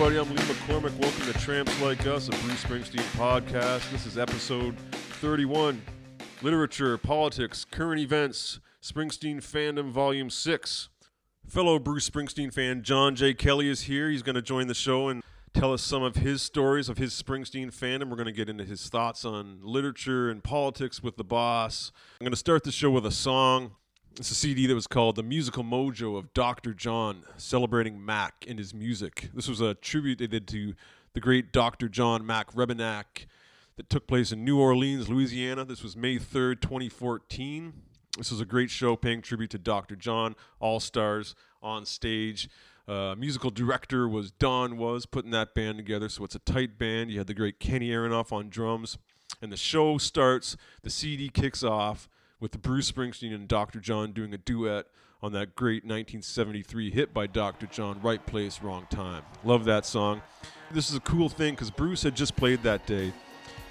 Everybody. I'm Lee McCormick. Welcome to Tramps Like Us, a Bruce Springsteen podcast. This is episode 31 Literature, Politics, Current Events, Springsteen Fandom, Volume 6. Fellow Bruce Springsteen fan John J. Kelly is here. He's going to join the show and tell us some of his stories of his Springsteen fandom. We're going to get into his thoughts on literature and politics with the boss. I'm going to start the show with a song. It's a CD that was called The Musical Mojo of Dr. John, celebrating Mac and his music. This was a tribute they did to the great Dr. John Mac Rebennack that took place in New Orleans, Louisiana. This was May 3rd, 2014. This was a great show paying tribute to Dr. John, all stars on stage. Uh, musical director was Don Was putting that band together, so it's a tight band. You had the great Kenny Aronoff on drums, and the show starts. The CD kicks off with Bruce Springsteen and Dr. John doing a duet on that great 1973 hit by Dr. John, Right Place, Wrong Time. Love that song. This is a cool thing because Bruce had just played that day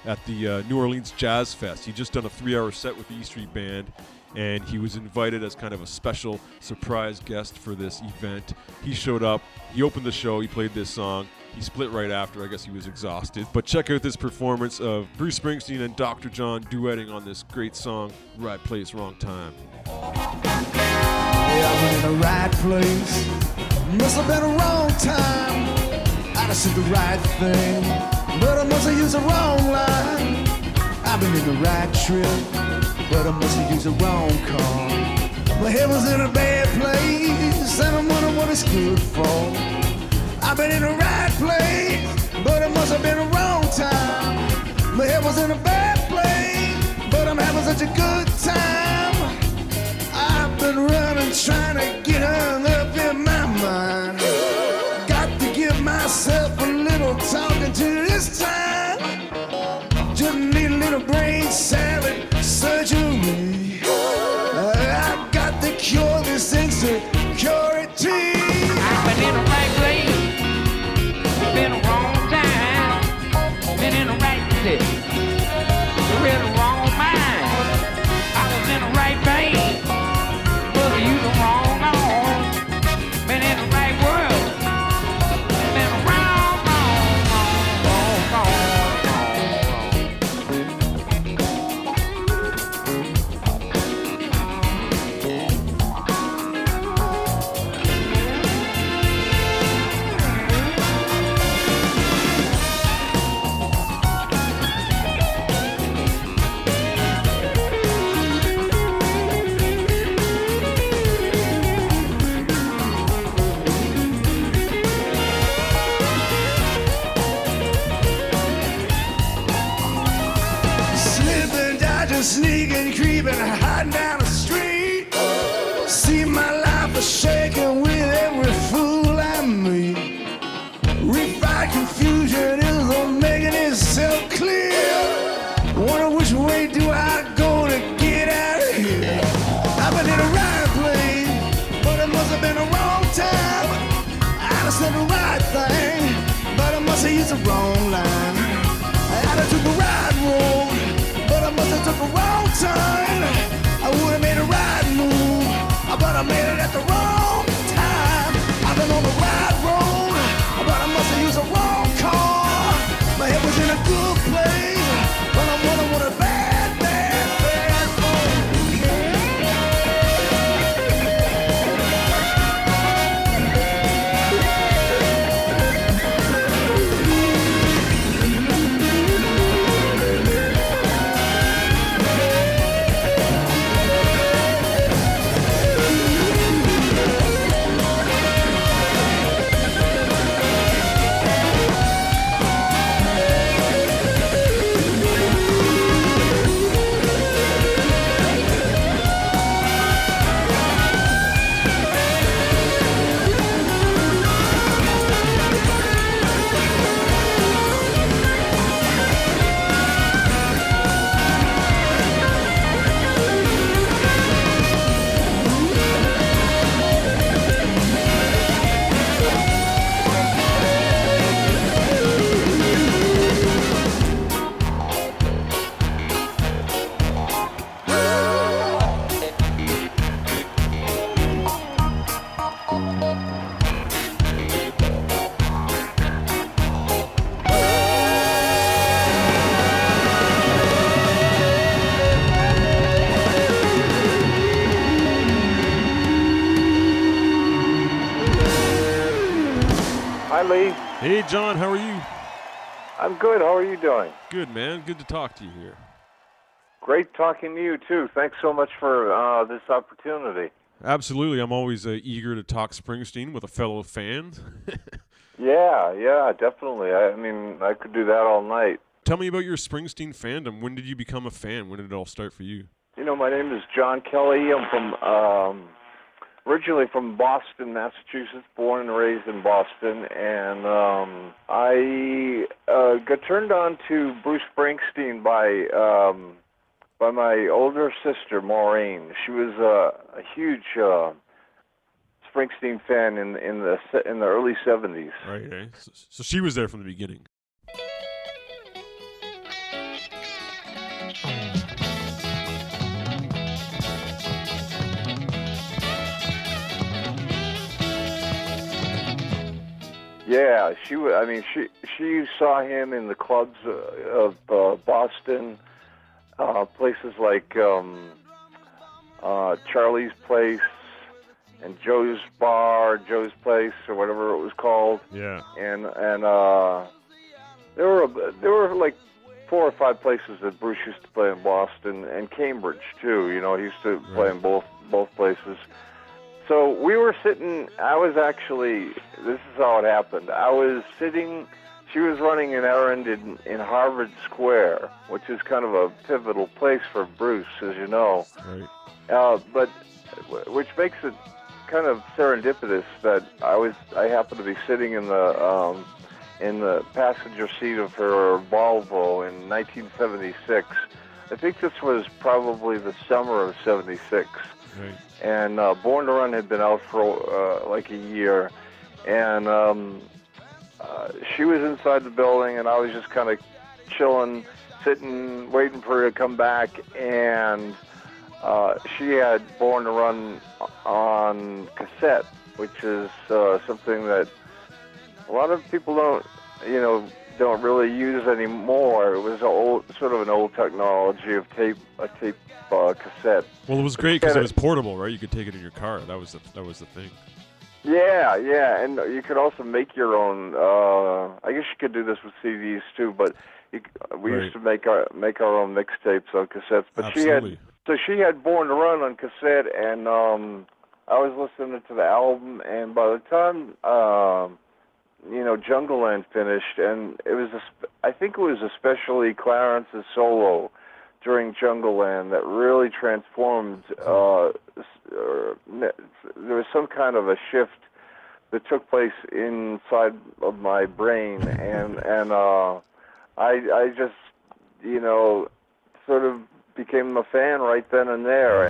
at the uh, New Orleans Jazz Fest. He'd just done a three hour set with the E Street Band, and he was invited as kind of a special surprise guest for this event. He showed up, he opened the show, he played this song. He split right after. I guess he was exhausted. But check out this performance of Bruce Springsteen and Dr. John duetting on this great song, Right Place, Wrong Time. Yeah, I'm in the right place. Must have been a wrong time. I'd have said the right thing, but I must have used the wrong line. I've been in the right trip, but I must have used the wrong car. My head was in a bad place, and I'm wondering what it's good for. I've been in the right place, but it must have been a wrong time. My head was in a bad place, but I'm having such a good time. I've been running, trying to get hung up in my mind. Got to give myself a little talking to this time. Just need a little brain salad surgery. I got to cure this insecurity. Hey, John, how are you? I'm good. How are you doing? Good, man. Good to talk to you here. Great talking to you too. Thanks so much for uh, this opportunity. Absolutely. I'm always uh, eager to talk Springsteen with a fellow fan. Yeah, yeah, definitely. I, I mean, I could do that all night. Tell me about your Springsteen fandom. When did you become a fan? When did it all start for you? You know, my name is John Kelly. I'm from um, originally from Boston, Massachusetts, born and raised in Boston, and um, I uh, got turned on to Bruce Springsteen by um, by my older sister Maureen. She was a huge uh, Springsteen fan in in the in the early '70s. Right. eh? So, so she was there from the beginning. Yeah, she. I mean, she she saw him in the clubs uh, of uh, Boston, uh, places like um, uh, Charlie's Place and Joe's Bar, Joe's Place, or whatever it was called. Yeah. And and uh, there were there were like four or five places that Bruce used to play in Boston and Cambridge too. You know, he used to play in both both places. So we were sitting. I was actually. This is how it happened. I was sitting. She was running an errand in, in Harvard Square, which is kind of a pivotal place for Bruce, as you know. Right. Uh, but which makes it kind of serendipitous that I was I happened to be sitting in the um, in the passenger seat of her Volvo in 1976. I think this was probably the summer of '76 And uh, Born to Run had been out for uh, like a year, and um, uh, she was inside the building, and I was just kind of chilling, sitting, waiting for her to come back, and uh, she had Born to Run on cassette, which is uh, something that a lot of people don't, you know, don't really use anymore. It was a old, sort of an old technology of tape, a tape uh, cassette. Well, it was great because it was portable, right? You could take it in your car. That was the that was the thing. Yeah, yeah, and you could also make your own. Uh, I guess you could do this with CDs too, but you, we Right. used to make our make our own mixtapes on cassettes. But Absolutely. she had so she had Born to Run on cassette, and um, I was listening to the album, and by the time um, you know Jungleland finished, and it was I think it was especially Clarence's solo during Jungleland that really transformed. Uh, uh, there was some kind of a shift that took place inside of my brain, and and uh, I I just you know sort of became a fan right then and there.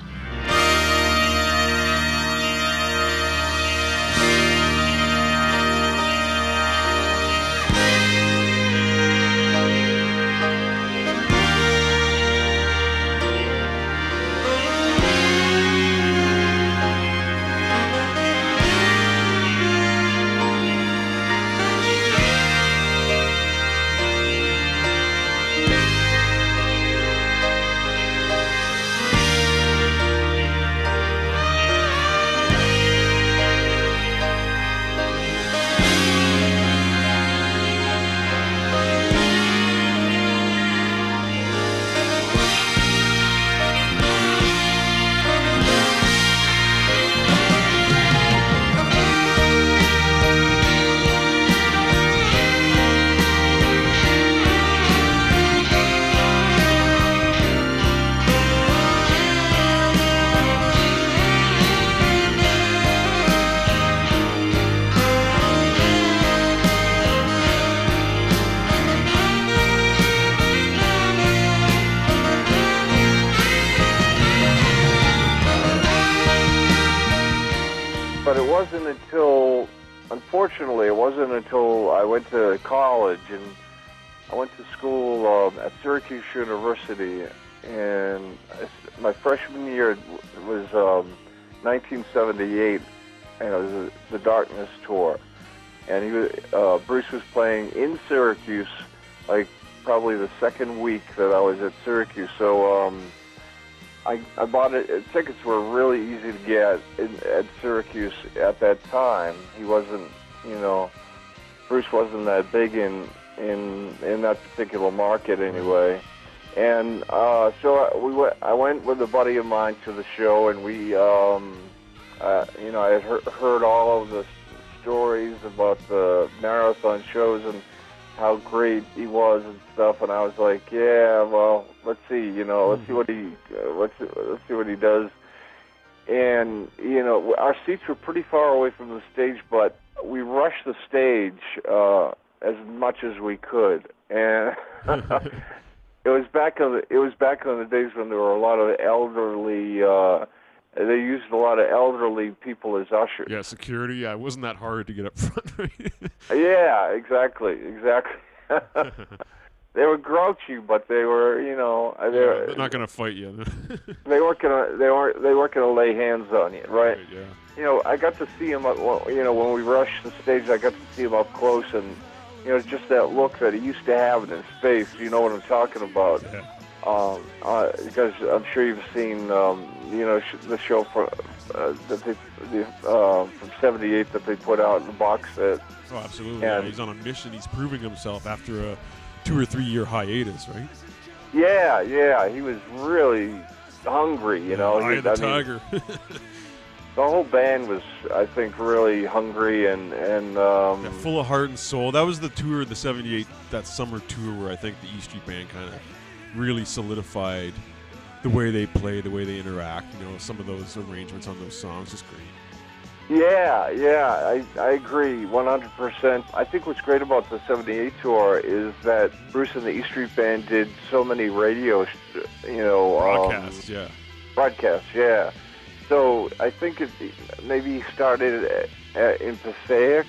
Bought it. Tickets were really easy to get in, at Syracuse at that time. He wasn't, you know, Bruce wasn't that big in in in that particular market anyway. And uh, so I- we went, I went with a buddy of mine to the show, and we, um, uh, you know, I had heard, heard all of the stories about the marathon shows and how great he was and stuff. And I was like, yeah, well, let's see, you know, let's see what he, uh, let's let's see what he does. And you know, our seats were pretty far away from the stage, but we rushed the stage uh, as much as we could, and it was back on the it was back on the days when there were a lot of elderly. Uh, they used a lot of elderly people as ushers. Yeah, security. Yeah, it wasn't that hard to get up front, right? Yeah, exactly, exactly. they were grouchy, but they were, you know, they Yeah, were, they're not gonna fight you. they weren't gonna they weren't they weren't gonna lay hands on you, right? Right, yeah. you know, I got to see him. You know, when we rushed the stage, I got to see him up close, and you know, just that look that he used to have in his face. You know what I'm talking about? Yeah. Um, uh, because I'm sure you've seen, um, you know, sh- the show for uh, that they, the, uh, from '78 that they put out in the box set. Oh, absolutely. Yeah, he's on a mission. He's proving himself after a two or three year hiatus, right? Yeah, yeah, he was really hungry. You know, Eye he, the I mean, tiger. the whole band was, I think, really hungry and and um, Yeah, full of heart and soul. That was the tour, the '78, that summer tour, where I think the E Street Band kind of really solidified the way they play, the way they interact. You know, some of those arrangements on those songs, is great. Yeah, yeah, I, I agree 100%. I think what's great about the 78 tour is that Bruce and the E Street Band did so many radio, you know, um, Broadcasts, yeah. broadcasts, yeah. So I think it, maybe he started at, at, in Passaic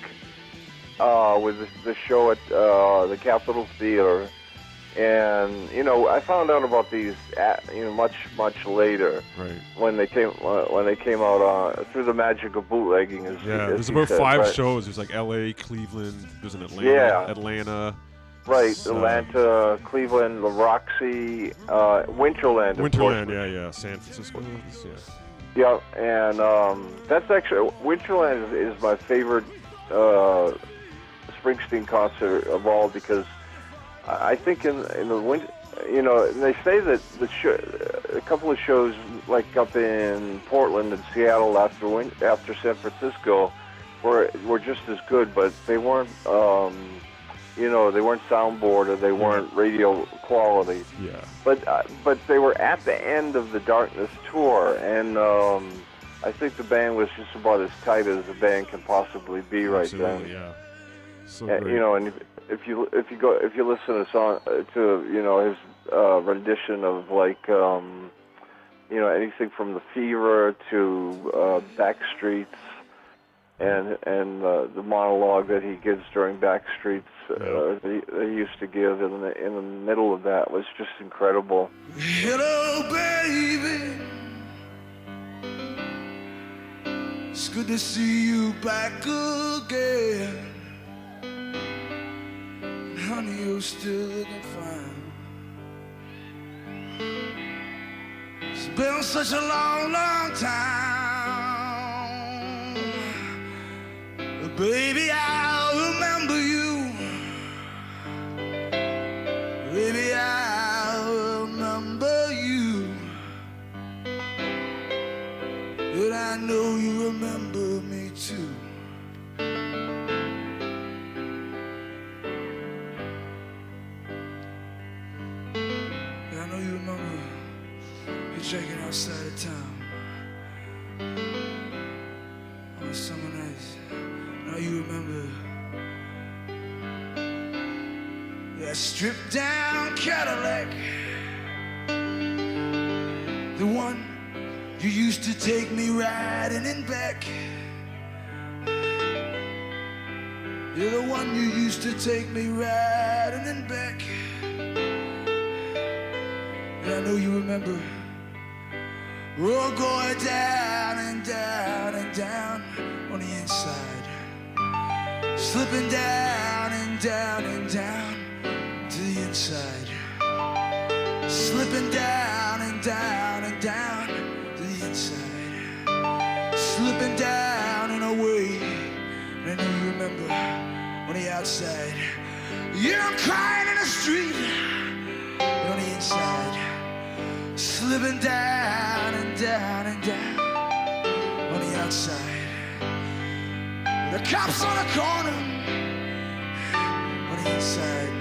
uh, with the, the show at uh, the Capitol Theater. And, you know, I found out about these, at, you know, much, much later Right. when they came when they came out uh, through the magic of bootlegging. As, Yeah, as there's about said, five right? shows. There's like L.A., Cleveland. There's an Atlanta. Yeah. Atlanta. Right, So- Atlanta, Cleveland, the Roxy, uh, Winterland. Winterland. Yeah, yeah. San Francisco. Yeah. Yeah, and um, that's actually Winterland is, is my favorite uh, Springsteen concert of all because I think in in the winter, you know, and they say that the show, a couple of shows like up in Portland and Seattle after win, after San Francisco were were just as good, but they weren't. Um, you know, they weren't soundboard or they weren't radio quality Yeah. but uh, but they were at the end of the Darkness tour, and um, I think the band was just about as tight as a band can possibly be right Absolutely. then. Yeah. So Uh, great. you know, and if, if you if you go if you listen to song uh, to you know his uh, rendition of like um, you know anything from the Fever to uh, Backstreets. And and uh, the monologue that he gives during Backstreets, uh, Yeah. that, he, that he used to give in the in the middle of that was just incredible. Hello, baby. It's good to see you back again. Honey, you're still looking fine. It's been such a long, long time. But baby, I'll remember you. Outside of town uh, on summer night. I know you remember that stripped down Cadillac. The one you used to take me riding in back. You're the one you used to take me riding in back. And I know you remember. We're going down and down and down on the inside. Slipping down and down and down to the inside. Slipping down and down and down to the inside. Slipping down and away. And I know you remember. on the outside. Yeah, I'm crying in the street, but on the inside, slipping down and down and down on the outside. The cops on the corner on the inside,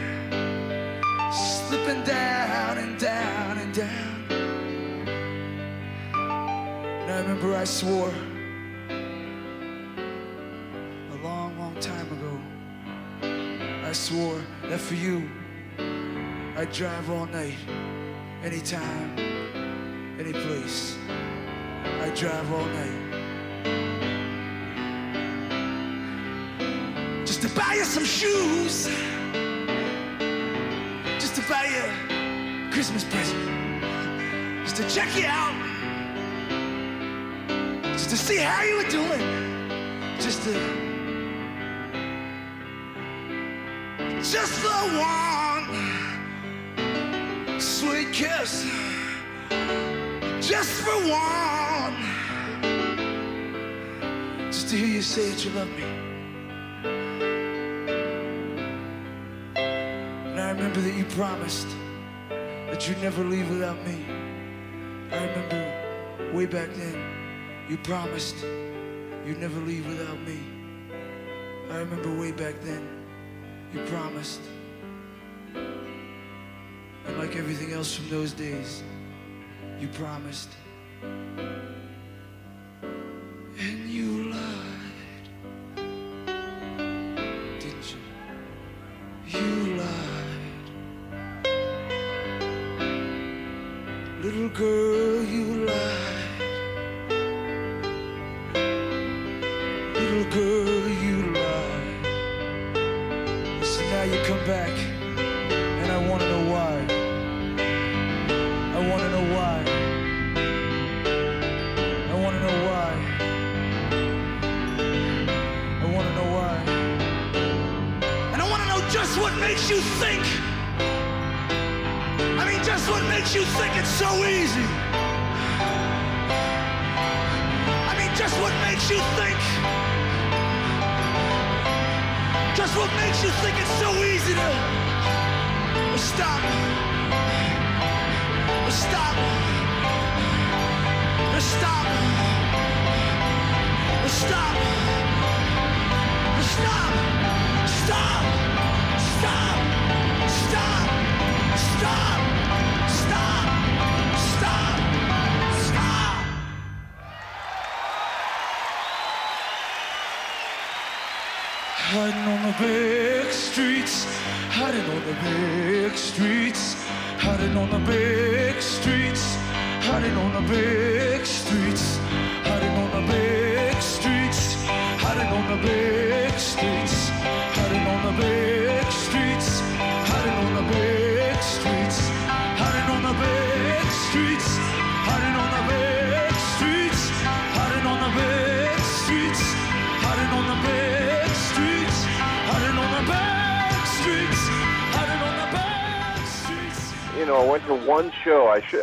slipping down and down and down. And I remember I swore a long, long time ago. I swore that for you, I'd drive all night, anytime, any place. I'd drive all night. Just to buy you some shoes. Just to buy you a Christmas present. Just to check you out. Just to see how you were doing. Just to. Just the one sweet kiss. Just for one. Just to hear you say that you love me. And I remember that you promised that you'd never leave without me. I remember way back then, you promised you'd never leave without me. I remember way back then, you promised. And like everything else from those days, you promised. And you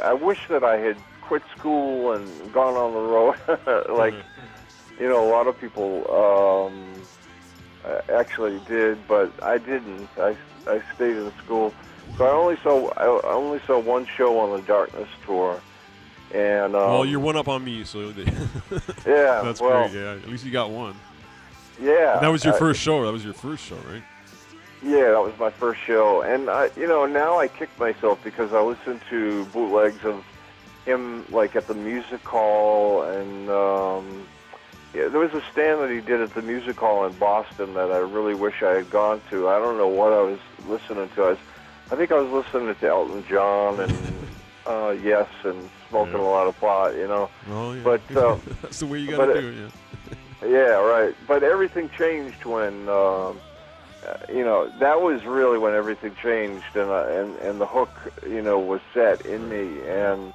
I wish that I had quit school and gone on the road, like you know, a lot of people um, actually did, but I didn't. I I stayed in school, so I only saw I only saw one show on the Darkness tour, and um, well, you're one up on me, so yeah, that's well, great. Yeah, at least you got one. yeah. that was your I- first show. That was your first show, right? Yeah, that was my first show, and I, you know, now I kick myself because I listen to bootlegs of him, like at the music hall, and um, yeah, there was a stand that he did at the music hall in Boston that I really wish I had gone to. I don't know what I was listening to. I was, I think I was listening to Elton John and uh, Yes, and smoking Yeah. a lot of pot, you know. Oh yeah. But, um, that's the way you gotta do it. Yeah. Yeah, right. But everything changed when, um, uh, you know, that was really when everything changed, and uh, and and the hook, you know, was set in me, and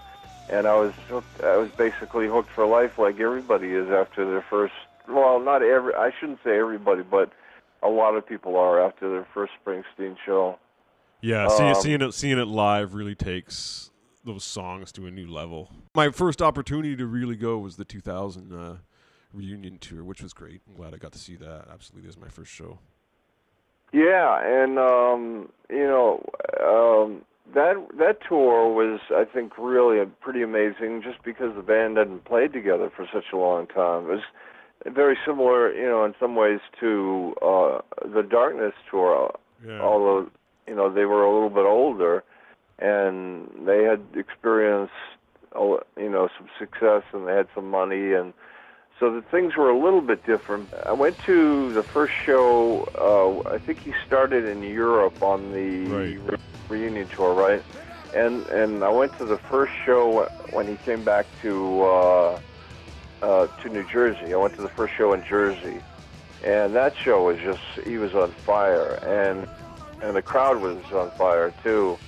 and I was hooked, I was basically hooked for life, like everybody is after their first. Well, not every. I shouldn't say everybody, but a lot of people are after their first Springsteen show. Yeah, seeing, Um, seeing it seeing it live really takes those songs to a new level. My first opportunity to really go was the 2000 uh, reunion tour, which was great. I'm glad I got to see that. Absolutely, this is my first show. Yeah, and um, you know, um, that that tour was, I think, really pretty amazing, just because the band hadn't played together for such a long time. It was very similar, you know, in some ways to uh, the Darkness tour, Yeah. although you know they were a little bit older, and they had experienced, you know, some success, and they had some money, and so the things were a little bit different. I went to the first show. Uh, I think he started in Europe on the Right. re- reunion tour, right? And and I went to the first show when he came back to uh, uh, to New Jersey. I went to the first show in Jersey, and that show was just he was on fire, and and the crowd was on fire too.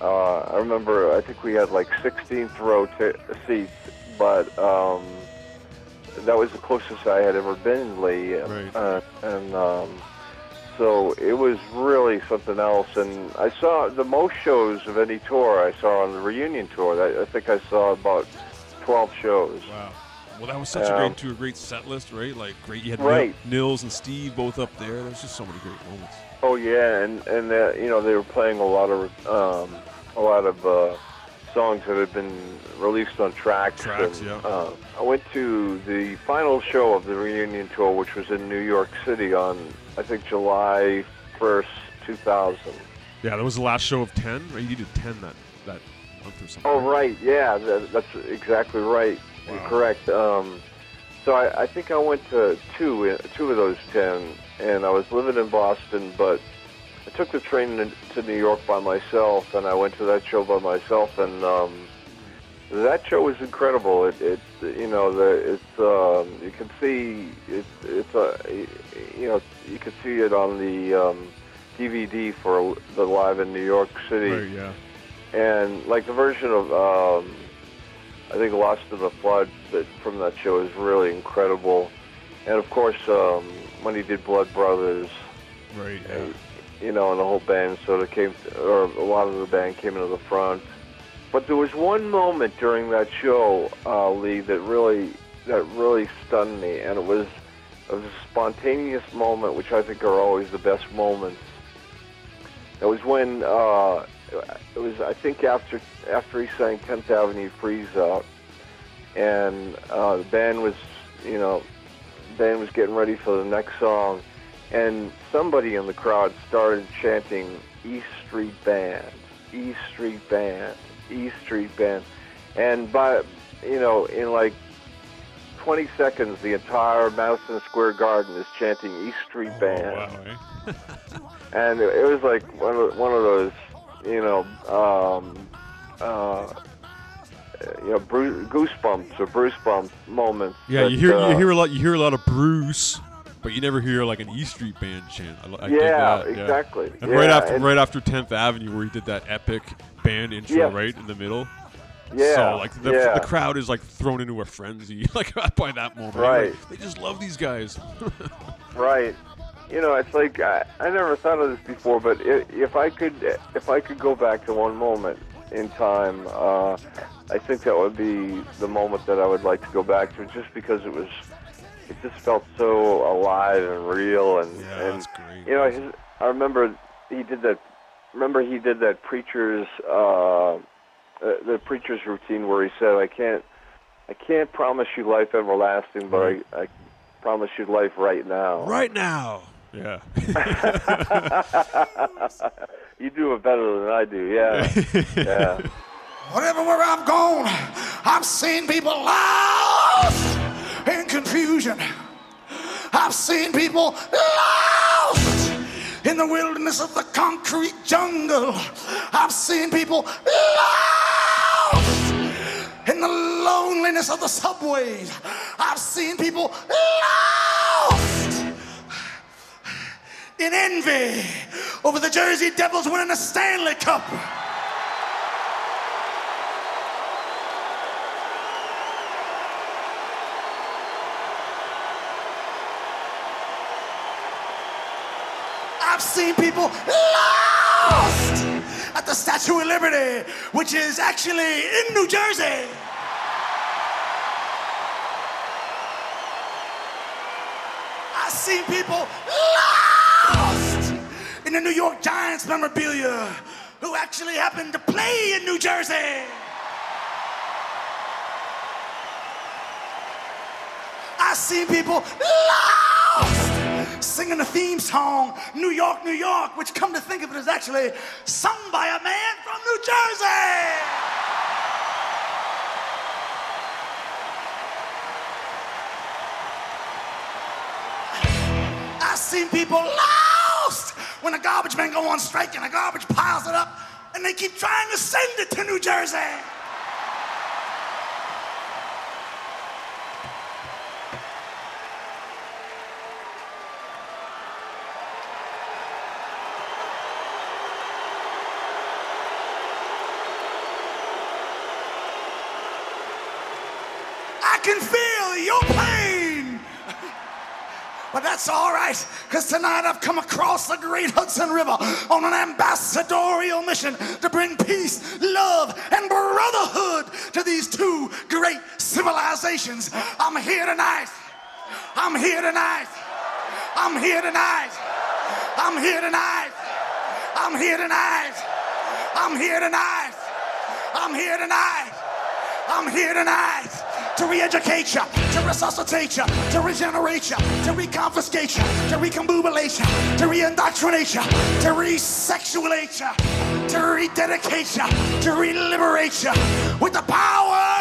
Uh, I remember I think we had like 16th row t- seats, but um, that was the closest I had ever been, Lee. Right. Uh, and um, so it was really something else. And I saw the most shows of any tour I saw on the reunion tour. I, I think I saw about 12 shows. Wow. Well, that was such a Um, great to a great set list, right? Like great. You had Right. Nils and Steve both up there. There was just so many great moments. Oh yeah, and and uh, you know they were playing a lot of um, a lot of uh, songs that had been released on tracks. Tracks, and, yeah. Uh, I went to the final show of the reunion tour, which was in New York City on I think July first, two thousand. Yeah, that was the last show of ten. Right? You did ten that that month or something. Oh right, yeah, that, that's exactly right. You're correct. Um, so I, I think I went to two two of those ten, and I was living in Boston, but I took the train to- New York by myself, and I went to that show by myself, and um, that show was incredible. It, it you know, the it's um, you can see it, it's a you know you can see it on the um, DVD for the live in New York City Right, yeah. and like the version of um, I think Lost in the Flood that from that show is really incredible, and of course um, when he did Blood Brothers, Right. uh, Yeah. You know, and the whole band sort of came, or a lot of the band came into the front. But there was one moment during that show, uh, Lee, that really that really stunned me, and it was it was a spontaneous moment, which I think are always the best moments. It was when uh, it was I think after after he sang 10th Avenue Freeze Out, and uh, the band was you know the band was getting ready for the next song, and somebody in the crowd started chanting East Street Band, East Street Band, East Street Band, and by you know in like 20 seconds the entire Madison Square Garden is chanting East Street Band Oh, wow. Eh? and it, was like one of one of those, you know, um, uh, you know, Bruce, goosebumps or Bruce bump moments. Yeah, that, you hear uh, you hear a lot. You hear a lot of Bruce, but you never hear like an E Street Band chant. I, I Yeah, that, exactly. And right after and- right after 10th Avenue, where he did that epic band intro, Yeah. right in the middle. Yeah, So like the, yeah. the crowd is like thrown into a frenzy like by that moment. Right. Like, they just love these guys. Right. You know, it's like I, I never thought of this before, but i if I could, if I could go back to one moment in time, uh, I think that would be the moment that I would like to go back to, just because it was, it just felt so alive and real, and Yeah, and that's great. you know, his, I remember he did that. Remember he did that preacher's, uh, uh, the preacher's routine where he said, "I can't, I can't promise you life everlasting, but Right. I, I promise you life right now." right now. Yeah. You do it better than I do. Yeah. yeah. Whatever where I'm gone, I've seen people lost in confusion. I've seen people lost in the wilderness of the concrete jungle. I've seen people lost in the loneliness of the subways. I've seen people lost in envy over the Jersey Devils winning a Stanley Cup. Seen people lost at the Statue of Liberty, which is actually in New Jersey. I've seen people lost in the New York Giants memorabilia who actually happened to play in New Jersey. I've seen people lost singing the theme song, New York, New York, which come to think of it is actually sung by a man from New Jersey. I've seen people lost when the garbage men go on strike and the garbage piles it up and they keep trying to send it to New Jersey. All right, because tonight I've come across the great Hudson River on an ambassadorial mission to bring peace, love, and brotherhood to these two great civilizations. I'm here tonight. I'm here tonight. I'm here tonight. I'm here tonight. I'm here tonight. I'm here tonight. I'm here tonight. I'm here tonight to re-educate you, to resuscitate you, to regenerate you, to reconfiscate you, to recombobulate you, to re-indoctrinate you, to re-sexualate you, to rededicate you, to re-liberate you with the power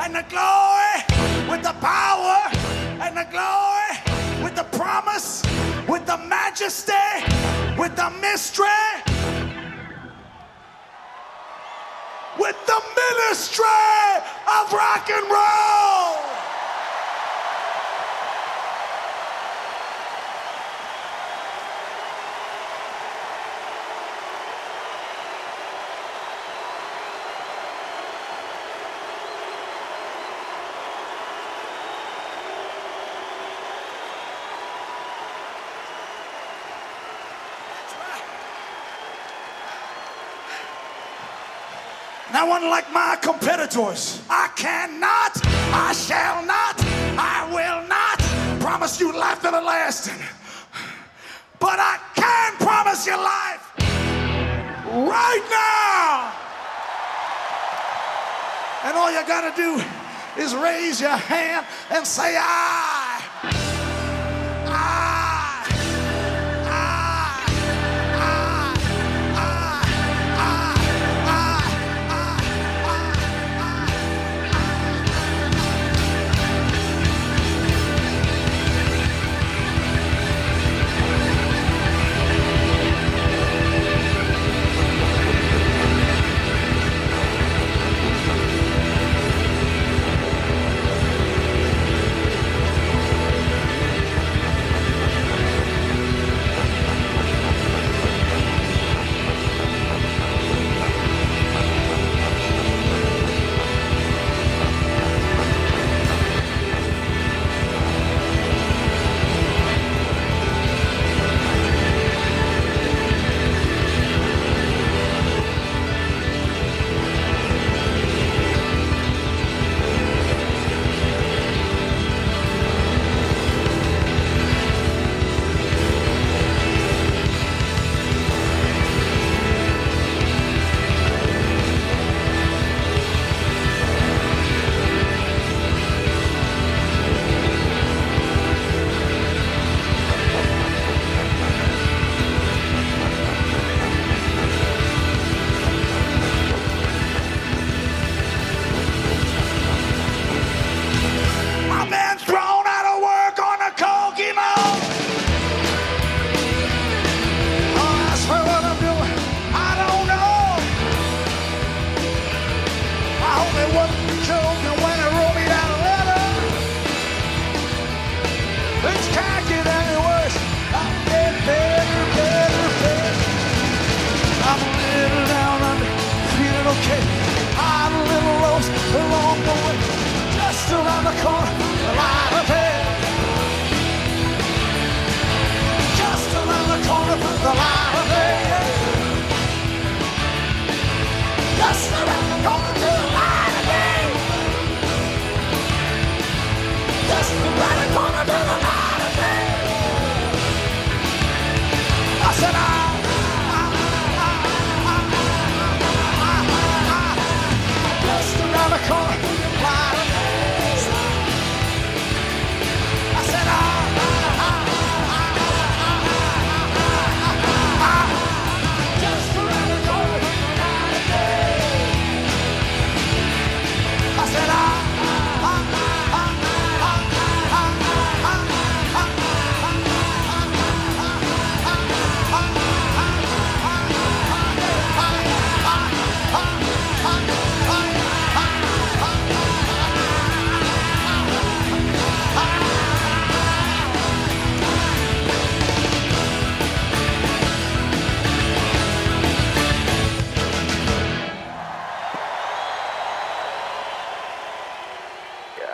and the glory, with the power and the glory, with the promise, with the majesty, with the mystery, with the ministry of rock and roll. Now, unlike my competitors, I cannot, I shall not, I will not promise you life everlasting. But I can promise you life right now. And all you gotta do is raise your hand and say, I.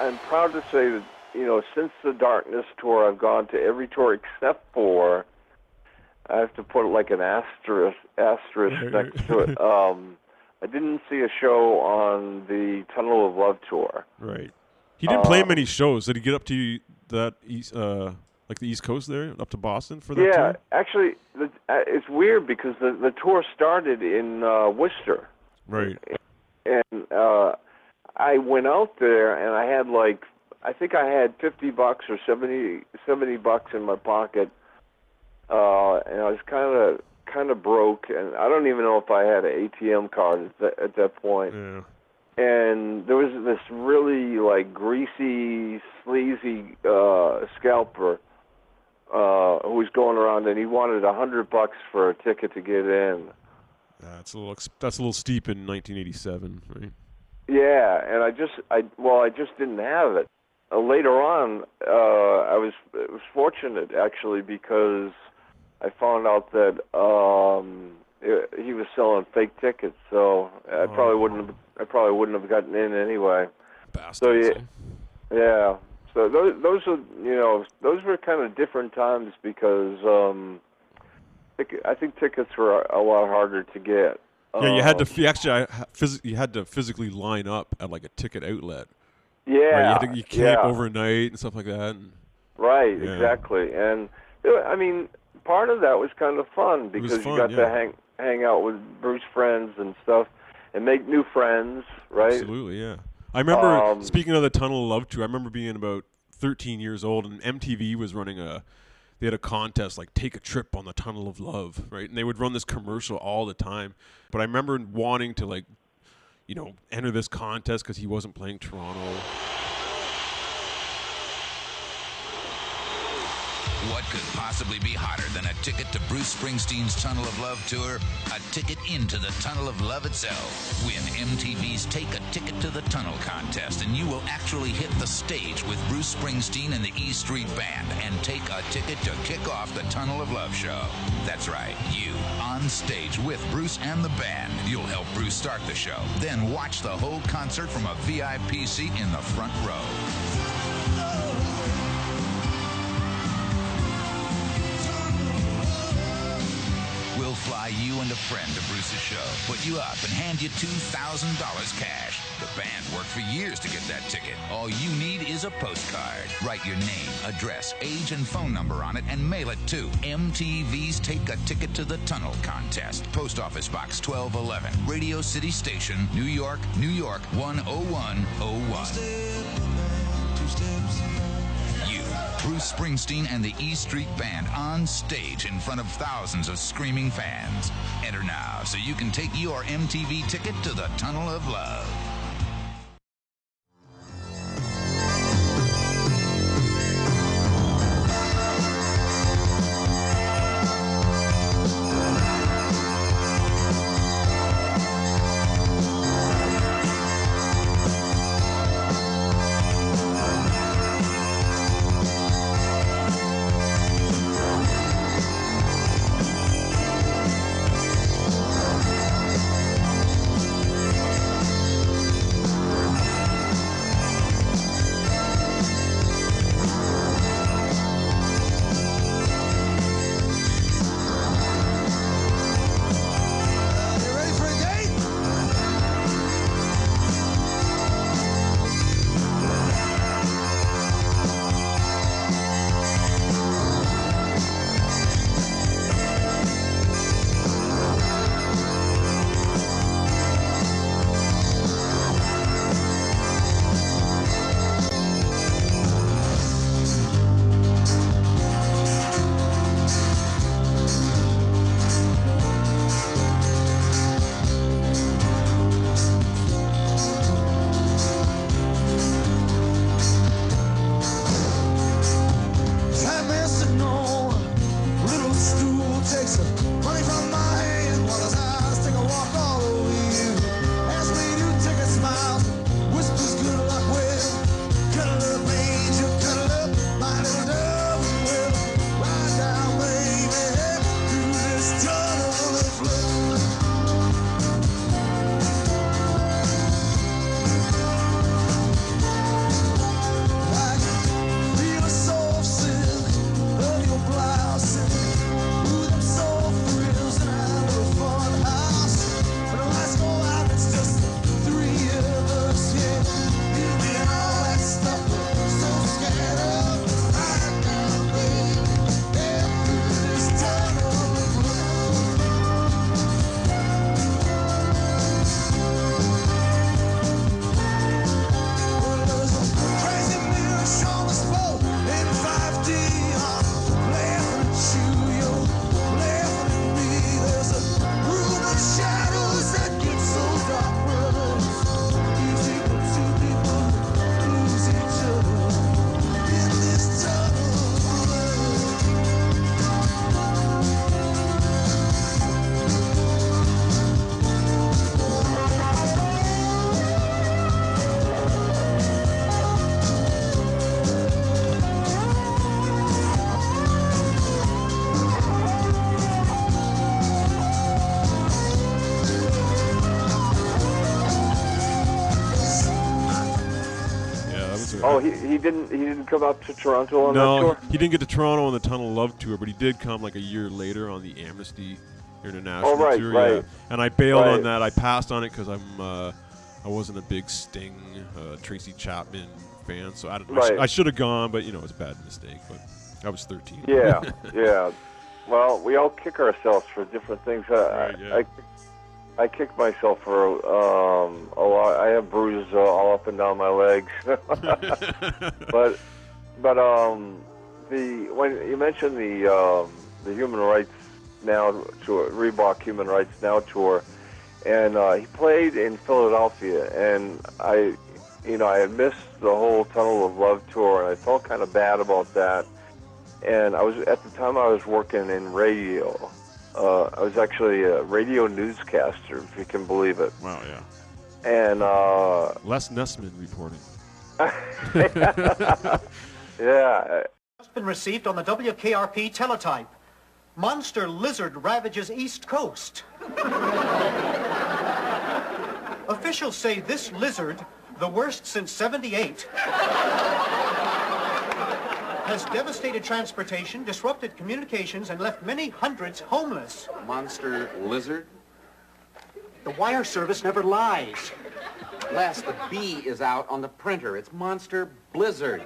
I'm proud to say that you know since the Darkness tour, I've gone to every tour except for I have to put like an asterisk asterisk next to it. Um, I didn't see a show on the Tunnel of Love tour. Right. He didn't play Uh, many shows. Did he get up to that east, uh, like the East Coast there, up to Boston for that tour? Yeah, tour? actually, the, uh, it's weird because the the tour started in uh, Worcester. Right. and uh I went out there and I had like I think I had 50 bucks or 70 70 bucks in my pocket uh and I was kind of kind of broke and I don't even know if I had an ATM card at that, at that point Yeah. and there was this really like greasy sleazy uh scalper uh who was going around and he wanted a hundred bucks for a ticket to get in That's a little. That's a little steep in 1987, right? Yeah, and I just I well I just didn't have it. Uh, later on, uh, I was it was fortunate actually because I found out that um, i he was selling fake tickets, so I probably wouldn't have I probably wouldn't have gotten in anyway. Bastards. yeah. Yeah. So those those are you know those were kind of different times because um, I think tickets were a lot harder to get. Yeah, you had to Um, you actually I phys- you had to physically line up at like a ticket outlet. Yeah. Right? You, had to, you camp yeah. overnight and stuff like that. And, Right, Yeah. exactly. And I mean, part of that was kind of fun because fun, you got yeah. to hang hang out with Bruce friends and stuff and make new friends, right? Absolutely, yeah. I remember Um, speaking of the Tunnel of Love tour. I remember being about 13 years old, and MTV was running a. They had a contest like take a trip on the Tunnel of Love, right? And they would run this commercial all the time. But I remember wanting to like, you know, enter this contest because he wasn't playing Toronto. What could possibly be hotter than a ticket to Bruce Springsteen's Tunnel of Love tour? A ticket into the Tunnel of Love itself. Win MTV's Take a Ticket to the Tunnel contest, and you will actually hit the stage with Bruce Springsteen and the E Street Band and take a ticket to kick off the Tunnel of Love show. That's right, you on stage with Bruce and the band. You'll help Bruce start the show, then watch the whole concert from a VIP seat in the front row. A friend to Bruce's show, put you up, and hand you $2,000 cash. The band worked for years to get that ticket. All you need is a postcard. Write your name, address, age, and phone number on it and mail it to MTV's Take a Ticket to the Tunnel contest. Post Office Box 1211, Radio City Station, New York, New York 10101. Bruce Springsteen and the E Street Band on stage in front of thousands of screaming fans. Enter now so you can take your MTV ticket to the Tunnel of Love. He, didn't he didn't come up to Toronto on that no, tour. he didn't get to Toronto on the Tunnel of Love tour, but he did come like a year later on the Amnesty International Oh, right, tour. right. Yeah. And I bailed on that. I passed on it because I'm uh, I wasn't a big Sting, uh, Tracy Chapman fan, so I, don't- I, sh- I should have gone, but you know it's a bad mistake. But I was 13. Yeah, yeah. Well, we all kick ourselves for different things. Uh, Right, yeah. I, I kick myself for um, a lot. I have bruises uh, all up and down my legs. but but um, the when you mentioned the um, the Human Rights Now tour, Reebok Human Rights Now tour, and uh, he played in Philadelphia, and I, you know, I had missed the whole Tunnel of Love tour, and I felt kind of bad about that. And I was at the time I was working in radio. Uh, I was actually a radio newscaster, if you can believe it. Wow, yeah. And uh, Les Nessman reporting. yeah, Just been received on the WKRP teletype. Monster lizard ravages East Coast. Officials say this lizard, the worst since 78, has devastated transportation, disrupted communications, and left many hundreds homeless. Monster lizard? The wire service never lies. Les, the B is out on the printer. It's Monster Blizzard.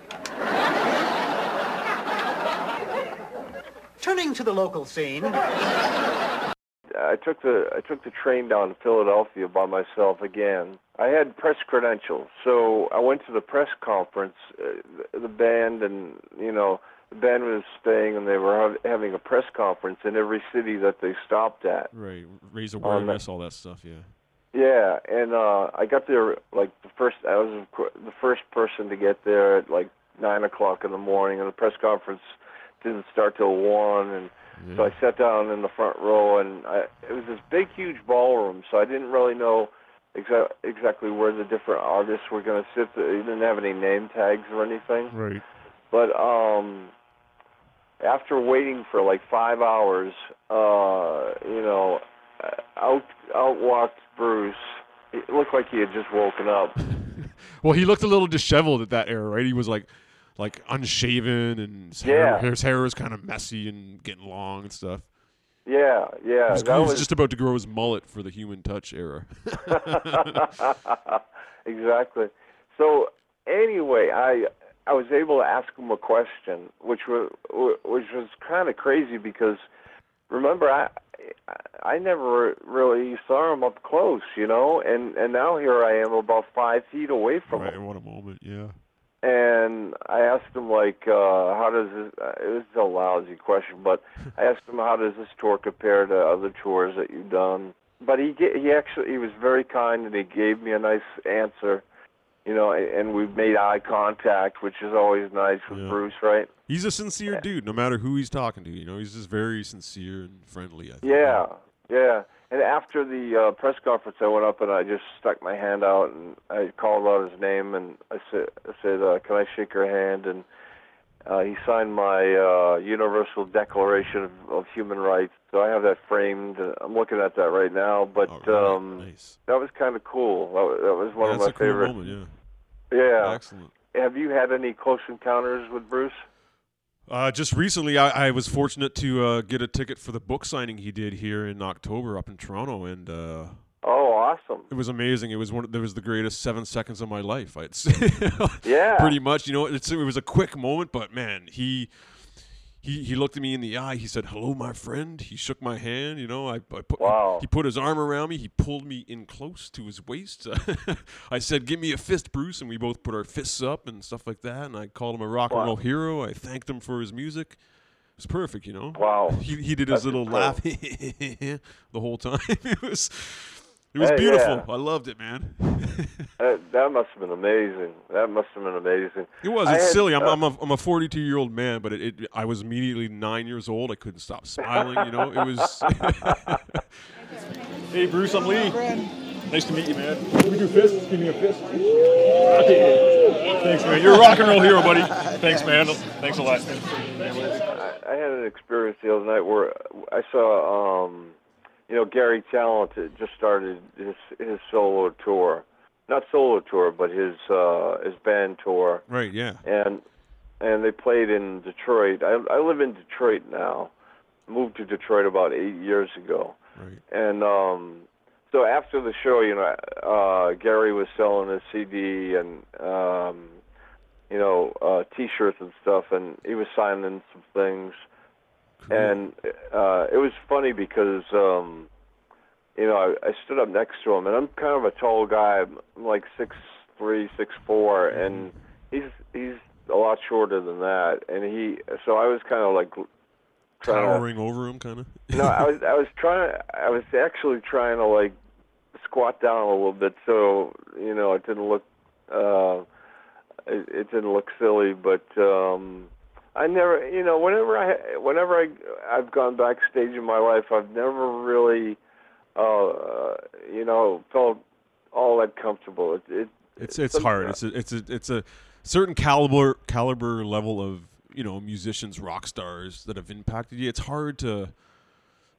Turning to the local scene, I took the I took the train down to Philadelphia by myself again. I had press credentials, so I went to the press conference. Uh, the, band and you know the band was staying, and they were hav- having a press conference in every city that they stopped at. Right, raise Um, awareness, all that stuff. Yeah. Yeah, and uh, I got there like the first. I was the first person to get there at like nine o'clock in the morning, and the press conference didn't start till one. And so I sat down in the front row, and I, it was this big, huge ballroom. So I didn't really know exa- exactly where the different artists were going to sit. They didn't have any name tags or anything. Right. But um, after waiting for like five hours, uh, you know, out out walked Bruce. It looked like he had just woken up. Well, he looked a little disheveled at that era, right? He was like, like unshaven, and his hair, Yeah. his hair was kind of messy and getting long and stuff. Yeah, yeah, He was, he was was just about to grow his mullet for the Human Touch era. exactly. So anyway, I I was able to ask him a question, which was which was kind of crazy because remember I I never really saw him up close, you know, and and now here I am about five feet away from right. him, What a moment. Yeah. And I asked him like, uh, how does this? Uh, it was a lousy question, but I asked him how does this tour compare to other tours that you've done. But he he actually he was very kind and he gave me a nice answer, you know, and, we made eye contact, which is always nice with Yeah. Bruce, right? He's a sincere dude, no matter who he's talking to. You know, he's just very sincere and friendly. I think. Yeah, yeah. And after the uh, press conference, I went up and I just stuck my hand out and I called out his name and I said, I said, uh, "Can I shake your hand?" And uh, he signed my uh, Universal Declaration of, of Human Rights. So I have that framed. I'm looking at that right now. But Oh, really? um, nice. that was kind of cool. That was, that was one Yeah, of that's my a cool favorite. moment. Yeah. Yeah. Excellent. Have you had any close encounters with Bruce? Uh, just recently, I, I was fortunate to uh, get a ticket for the book signing he did here in October up in Toronto, and uh, Oh, awesome. it was amazing. It was one. It was the greatest seven seconds of my life. I'd say. Yeah. Pretty much. You know, it's, it was a quick moment, but man, he. He, he looked at me in the eye. He said, "Hello, my friend." He shook my hand. You know, I, I put Wow. he, put his arm around me. He pulled me in close to his waist. I said, "Give me a fist, Bruce," and we both put our fists up and stuff like that. And I called him a rock and roll hero. I thanked him for his music. It was perfect, you know. Wow. He he did his That's little laugh the whole time. it was it was Hey, beautiful. yeah. I loved it, man. That, that must have been amazing. That must have been amazing. It was. I It's had, silly. I'm, uh, I'm a I'm a 42 year old man, but it, it I was immediately nine years old. I couldn't stop smiling. You know, it was. Hey, Bruce, I'm Lee. Nice to meet you, man. Can we do fists? Give me a fist. Okay. Thanks, man. You're a rock and roll hero, buddy. Thanks, man. Thanks a lot. I, I had an experience the other night where I saw, um, you know, Garry Tallent had just started his his solo tour, not solo tour, but his uh, his band tour, Right. Yeah. and and they played in Detroit. I I live in Detroit now. Moved to Detroit about eight years ago. Right. And um, so after the show, you know, uh, Gary was selling his CD and um, you know uh, T-shirts and stuff, and he was signing some things. Cool. And uh, it was funny because um, you know I, I stood up next to him, and I'm kind of a tall guy, I'm like six three, six four, and he's he's a lot shorter than that, and he so I was kind of like trying to towering over him, kind of. no, I was I was trying to I was actually trying to like squat down a little bit so you know it didn't look uh it, it didn't look silly, but um I never you know whenever I whenever I I've gone backstage in my life I've never really uh you know felt all that comfortable. It, it It's it's hard. It's a it's a it's a certain caliber caliber level of you know musicians, rock stars that have impacted you. It's hard to,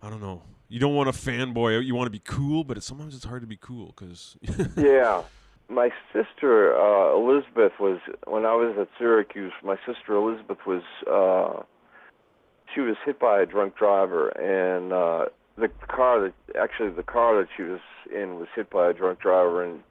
I don't know. You don't want to fanboy. You want to be cool, but it's, sometimes it's hard to be cool because yeah. My sister uh, Elizabeth was when I was at Syracuse. My sister Elizabeth was uh, she was hit by a drunk driver, and uh, the car that actually the car that she was in was hit by a drunk driver, and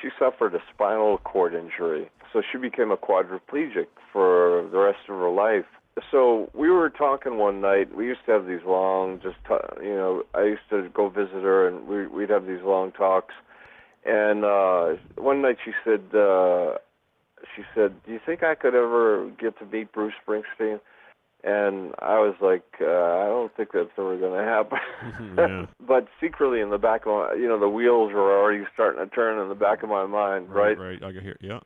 she suffered a spinal cord injury. So she became a quadriplegic for the rest of her life. So we were talking one night. We used to have these long, just t- you know, I used to go visit her, and we, we'd have these long talks. And uh, one night she said, uh, she said, "Do you think I could ever get to meet Bruce Springsteen?" And I was like, uh, "I don't think that's ever going to happen." Yeah. but secretly in the back of my, you know, the wheels were already starting to turn in the back of my mind, right? right. I can hear. Yeah.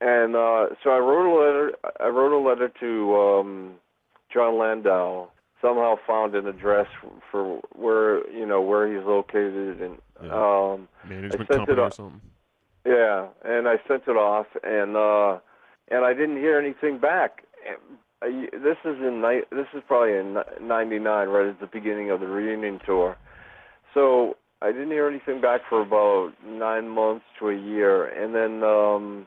And uh, so I wrote a letter. I wrote a letter to um, Jon Landau. Somehow found an address for where you know where he's located, and Yeah. um, Management company or off- something. yeah, and I sent it off, and uh, and I didn't hear anything back. This is in this is probably in '99, right at the beginning of the reunion tour. So I didn't hear anything back for about nine months to a year, and then um,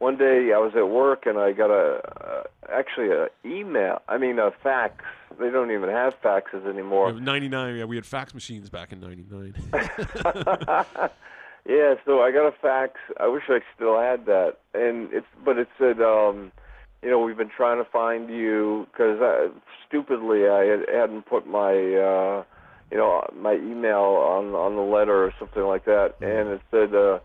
one day I was at work and I got a uh, actually a email. I mean a fax. They don't even have faxes anymore. Yeah, 99. Yeah, we had fax machines back in 99. yeah, so I got a fax. I wish I still had that, and it's but it said, um, you know, we've been trying to find you because stupidly I had, hadn't put my, uh, you know, my email on on the letter or something like that, and it said. Uh,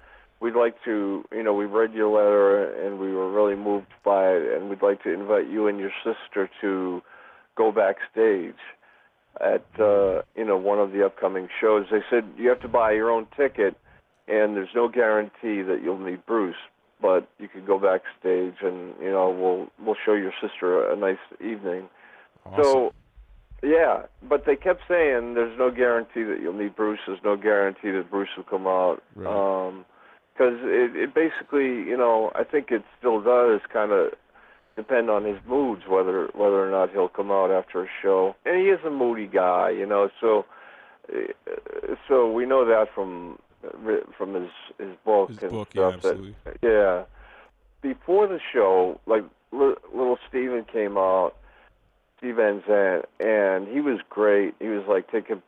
We'd like to, you know, we've read your letter and we were really moved by it, and we'd like to invite you and your sister to go backstage at uh, you know one of the upcoming shows. They said you have to buy your own ticket, and there's no guarantee that you'll meet Bruce, but you could go backstage, and you know we'll we'll show your sister a nice evening. So, yeah, but they kept saying there's no guarantee that you'll meet Bruce. There's no guarantee that Bruce will come out. Right. Um, because it, it basically, you know, I think it still does kind of depend on his moods whether whether or not he'll come out after a show. And he is a moody guy, you know, so uh, so we know that from from his his book His and book, yeah, stuff. that- absolutely. yeah. Before the show, like li- little Steven came out, Steve Van Zandt, and he was great. He was like taking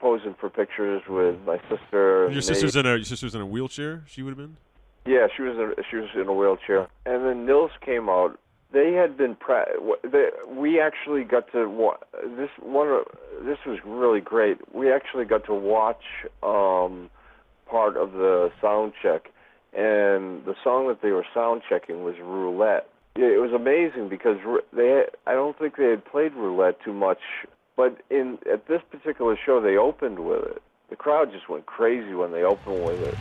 posing for pictures with my sister. Your and sister's in a your sister's in a wheelchair. She would have been. Yeah, she was in, she was in a wheelchair, and then Nils came out. They had been w- they, we actually got to this one. This was really great. We actually got to watch um, part of the sound check, and the song that they were sound checking was Roulette. It was amazing because they I don't think they had played Roulette too much, but in at this particular show they opened with it. The crowd just went crazy when they opened with it.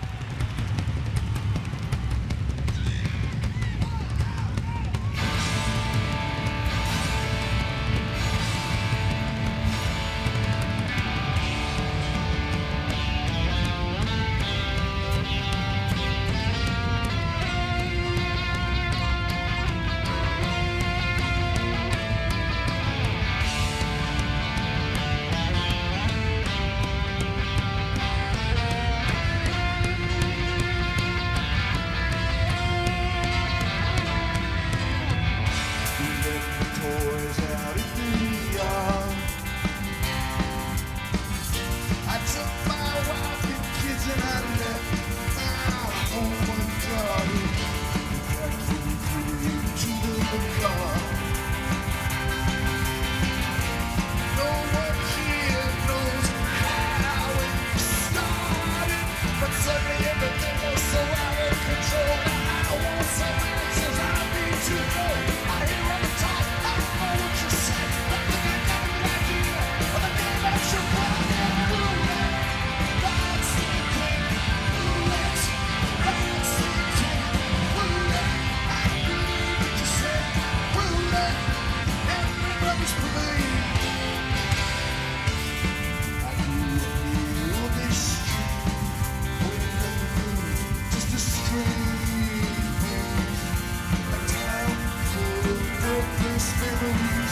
Thanksgiving.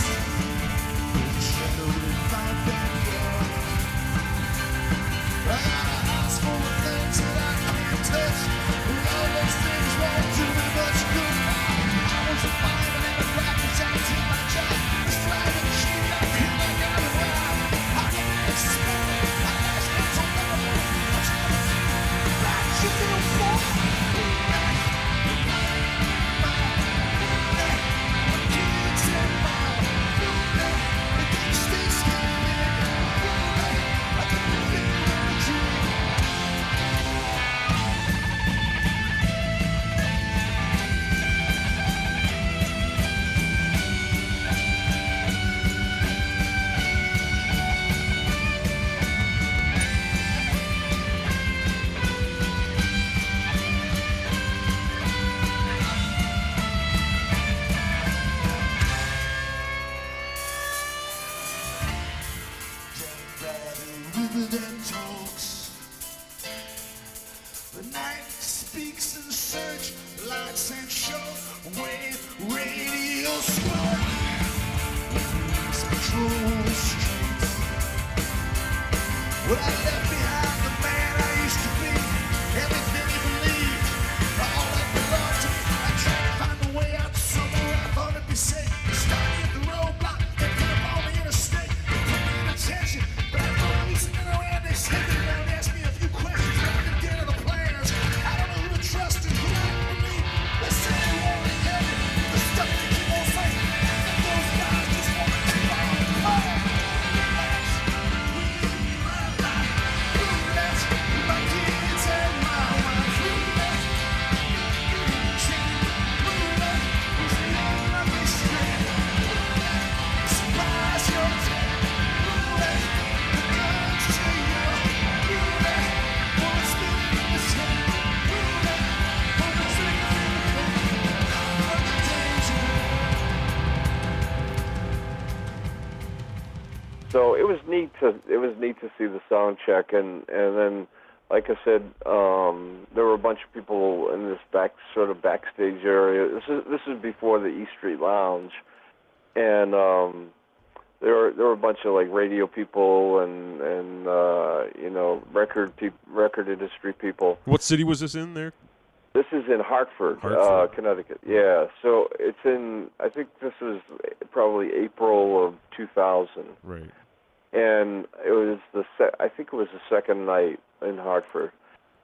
To see the sound check and and then like I said um there were a bunch of people in this back sort of backstage area this is this is before the East Street Lounge and um there were there were a bunch of like radio people and and uh you know record peop- record industry people What city was this in there? this is in Hartford, Uh, Hartford. Connecticut. Yeah, so it's in. I think this was probably April of 2000, Right. And it was the. Se- I think it was the second night in Hartford,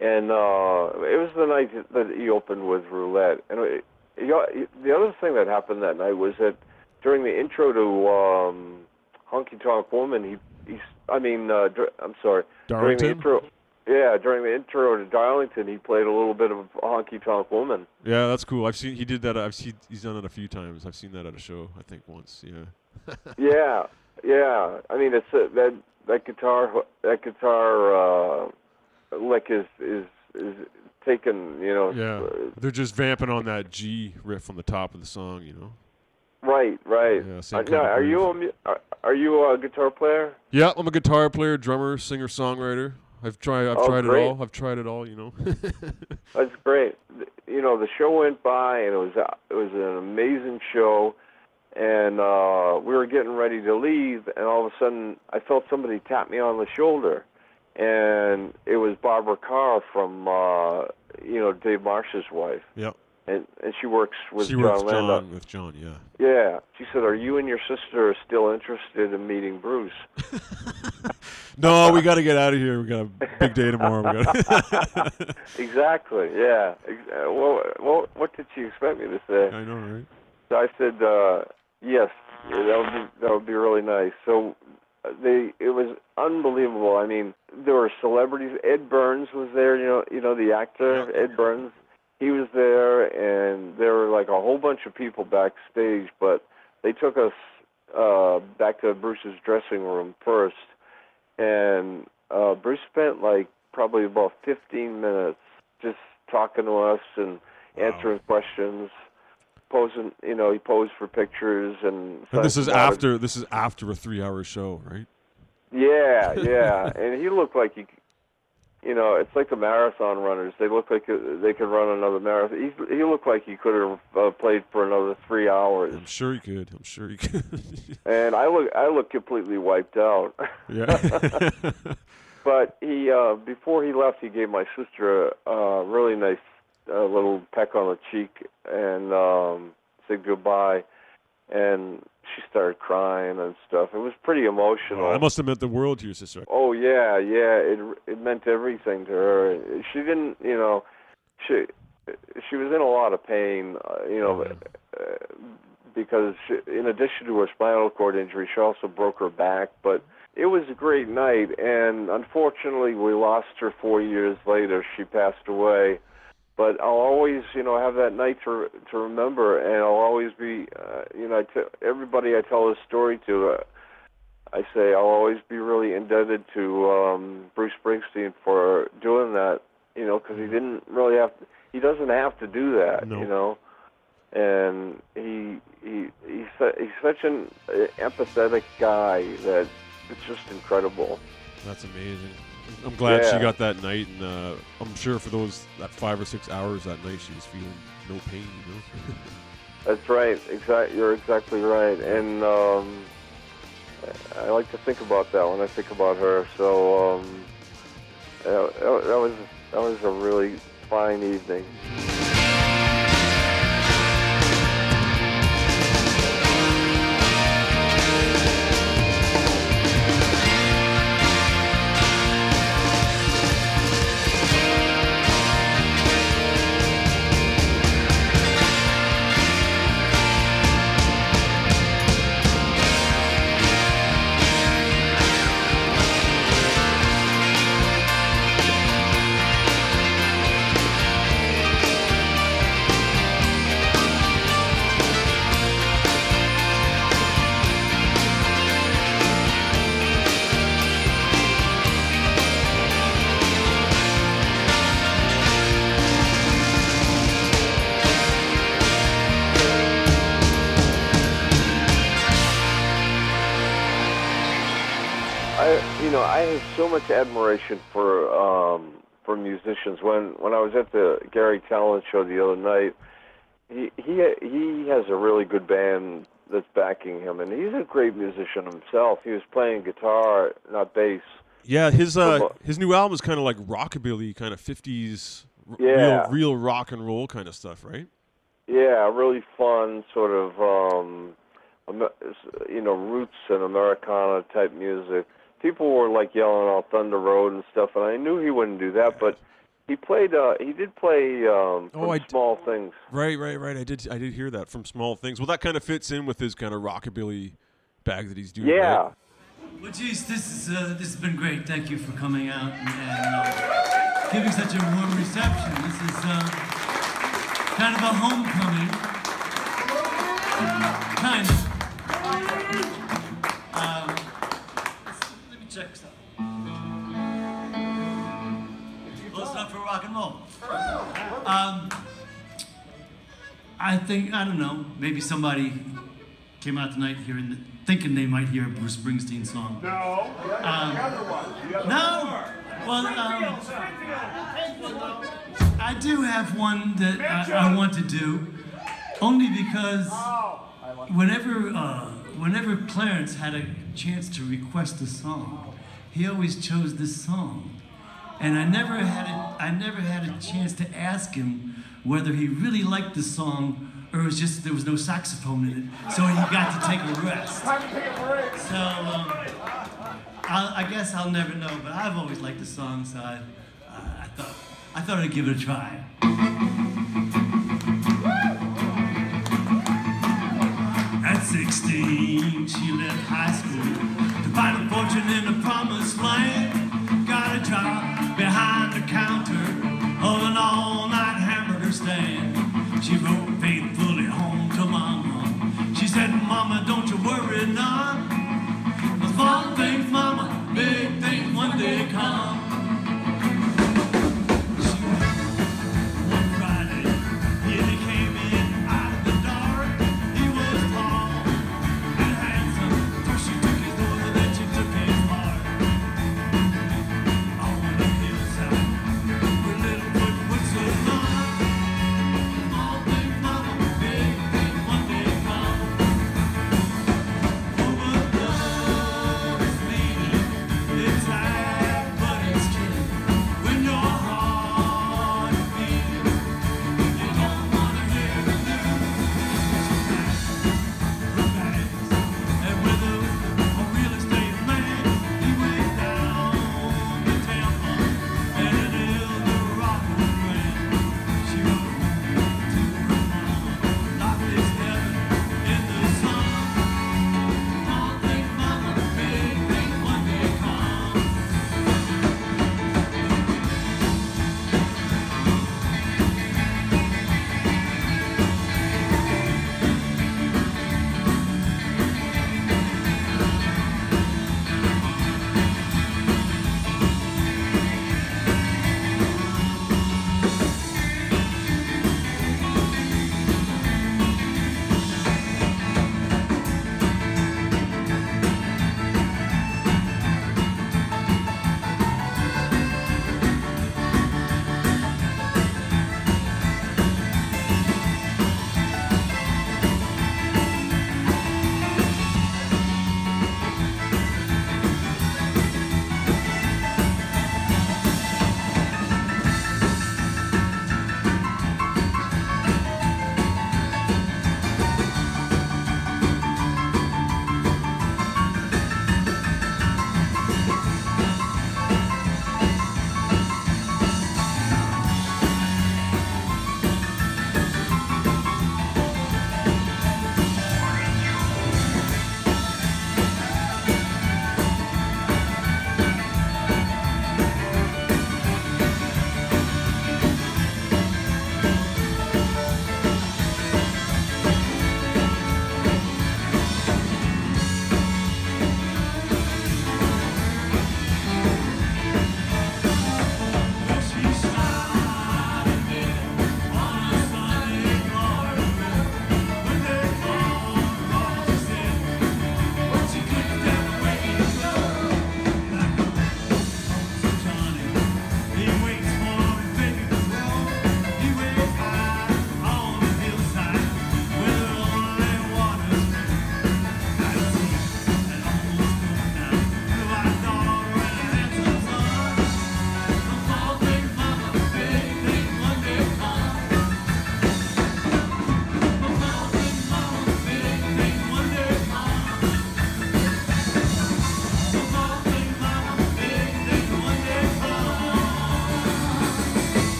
and uh, it was the night that he opened with roulette. And it, he, the other thing that happened that night was that during the intro to um, Honky Tonk Woman, he. He's, I mean, uh, dur- I'm sorry. During the intro, yeah, during the intro to Darlington, he played a little bit of Honky Tonk Woman. Yeah, that's cool. I've seen he did that. I've seen he's done it a few times. I've seen that at a show. I think once. Yeah. yeah, yeah. I mean, it's a, that that guitar that guitar uh, lick is is is taken. You know. Yeah. uh, They're just vamping on that G riff on the top of the song. You know. right, right. Yeah, Uh, now, are you a are, are you a guitar player? Yeah, I'm a guitar player, drummer, singer, songwriter. I've tried. I've Oh, tried great. it all. I've tried it all. You know. That's great. You know, the show went by, and it was uh, it was an amazing show, and uh, we were getting ready to leave, and all of a sudden, I felt somebody tap me on the shoulder, and it was Barbara Carr from uh, you know Dave Marsh's wife, yep. and and she works with she John works. John with John. Yeah. Yeah, she said, "Are you and your sister still interested in meeting Bruce?" No, we got to get out of here. We got a big day tomorrow. We got. exactly. Yeah. Uh, Well, well, what did she expect me to say? I know, right? So I said, uh, yes, that would be that would be really nice. So uh, they it was unbelievable. I mean, there were celebrities. Ed Burns was there. You know, you know the actor Ed Burns. He was there, and there were like a whole bunch of people backstage. But they took us uh, back to Bruce's dressing room first, and uh, Bruce spent like probably about 15 minutes just talking to us and answering questions posing, you know, he posed for pictures and. And this is after this is after a three-hour show, right? Yeah, yeah, and he looked like he, you know, it's like the marathon runners. They look like uh, they could run another marathon. He he looked like he could have uh, played for another three hours. I'm sure he could. I'm sure he could. And I look I look completely wiped out. yeah. But he, uh, before he left, he gave my sister a, a really nice uh, little peck on the cheek and um, said goodbye. And she started crying and stuff. It was pretty emotional. that must have meant the world to your sister. Oh yeah, yeah. It it meant everything to her. She didn't, you know, she she was in a lot of pain, uh, you know, uh, because she, in addition to her spinal cord injury, she also broke her back. But it was a great night, and unfortunately, we lost her four years later. She passed away. But I'll always, you know, have that night to to remember, and I'll always be, uh, you know, I t- everybody I tell this story to. Uh, I say I'll always be really indebted to um, Bruce Springsteen for doing that. You know, because he didn't really have. To, he doesn't have to do that. No. You know, and he he he's he's such an uh, empathetic guy that it's just incredible. That's amazing. I'm glad she got that night, and uh, I'm sure for those that five or six hours that night, she was feeling no pain. You know. That's right. Exact. You're exactly right. And um, I like to think about that when I think about her. So um, that was that was a really fine evening. Admiration for um, for musicians. When when I was at the Garry Tallent show the other night, he he he has a really good band that's backing him, and he's a great musician himself. He was playing guitar, not bass. Yeah, his uh, his new album is kind of like rockabilly, kind of 50s, Yeah. real, real rock and roll kind of stuff, right? Yeah, really fun sort of um, you know roots and Americana type music. People were like yelling out Thunder Road and stuff, and I knew he wouldn't do that, but he played. Uh, he did play um, Oh, from I d- small things. Right, right, right. I did, I did hear that from Small Things. Well, that kind of fits in with his kind of rockabilly bag that he's doing. Yeah. right? Well, geez, this is uh, this has been great. Thank you for coming out and, and uh, giving such a warm reception. This is uh, kind of a homecoming, kind of. Let me check something. For rock and roll. Um, I think I don't know. Maybe somebody came out tonight hearing, the, thinking they might hear a Bruce Springsteen song. No. Um, no. Well, um, I do have one that I, I want to do, only because whenever uh, whenever Clarence had a chance to request a song, he always chose this song, and I never had a, I never had a chance to ask him whether he really liked the song or it was just there was no saxophone in it, so he got to take a rest. So um, I, I guess I'll never know, but I've always liked the song, so I, uh, I thought I thought I'd give it a try. At 16, she left high school find a fortune in the promised land. Got a job behind the counter of an all-night hamburger stand. She wrote faithfully home to mama. She said, Mama, don't you worry none. The small things, mama, big things one day come.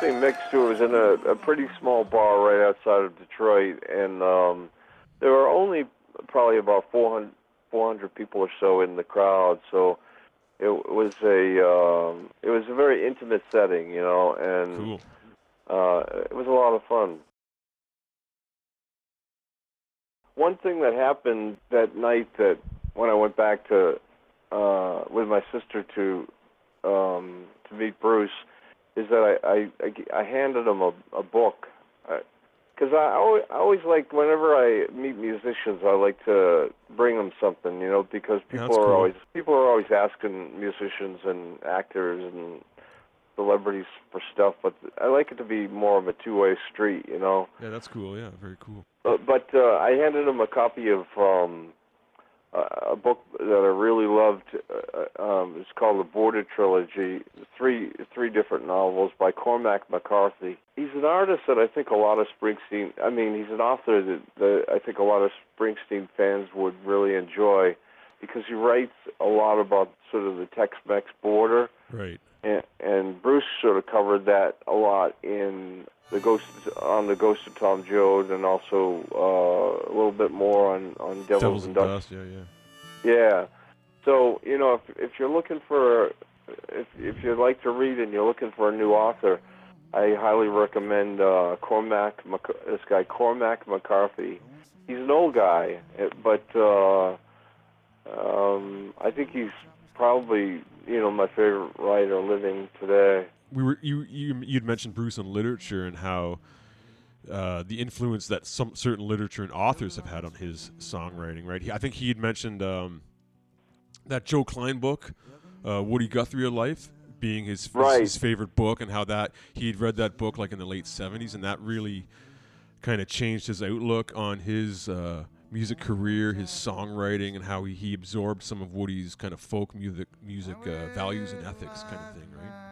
Was an interesting mix too. It was in a, a pretty small bar right outside of Detroit, and um, there were only probably about 400, 400 people or so in the crowd. So it was a um, it was a very intimate setting, you know, and Cool. uh, it was a lot of fun. One thing that happened that night that when I went back to uh, with my sister to um, to meet Bruce is that I I, I, I handed him a, a book because I, always, I always like whenever I meet musicians I like to bring them something you know because people that's are cool. always people are always asking musicians and actors and celebrities for stuff but I like it to be more of a two way street you know Yeah, that's cool. Yeah, very cool. uh, but uh, I handed him a copy of um, a a book that I really loved. Uh, um, it's called the Border Trilogy. Three three different novels by Cormac McCarthy. He's an artist that I think a lot of Springsteen. I mean, he's an author that, that I think a lot of Springsteen fans would really enjoy because he writes a lot about sort of the Tex-Mex border Right. and, and Bruce sort of covered that a lot in the Ghost on the Ghost of Tom Joad, and also uh, a little bit more on on Devils, Devils and Dust. Yeah, yeah. Yeah. So you know, if if you're looking for if if you like to read and you're looking for a new author, I highly recommend uh, Cormac Mc- this guy Cormac McCarthy. He's an old guy, eh, but uh, um, I think he's probably you know my favorite writer living today. We were you you you'd mentioned Bruce and literature and how uh, the influence that some certain literature and authors have had on his songwriting. Right. He, I think he had mentioned um, that Joe Klein book, uh, Woody Guthrie of Life, being his, his Right. his favorite book, and how that he had read that book like in the late '70s, and that really kind of changed his outlook on his. Uh, music career, his songwriting, and how he, he absorbed some of Woody's kind of folk music, music uh, values and ethics, kind of thing, right?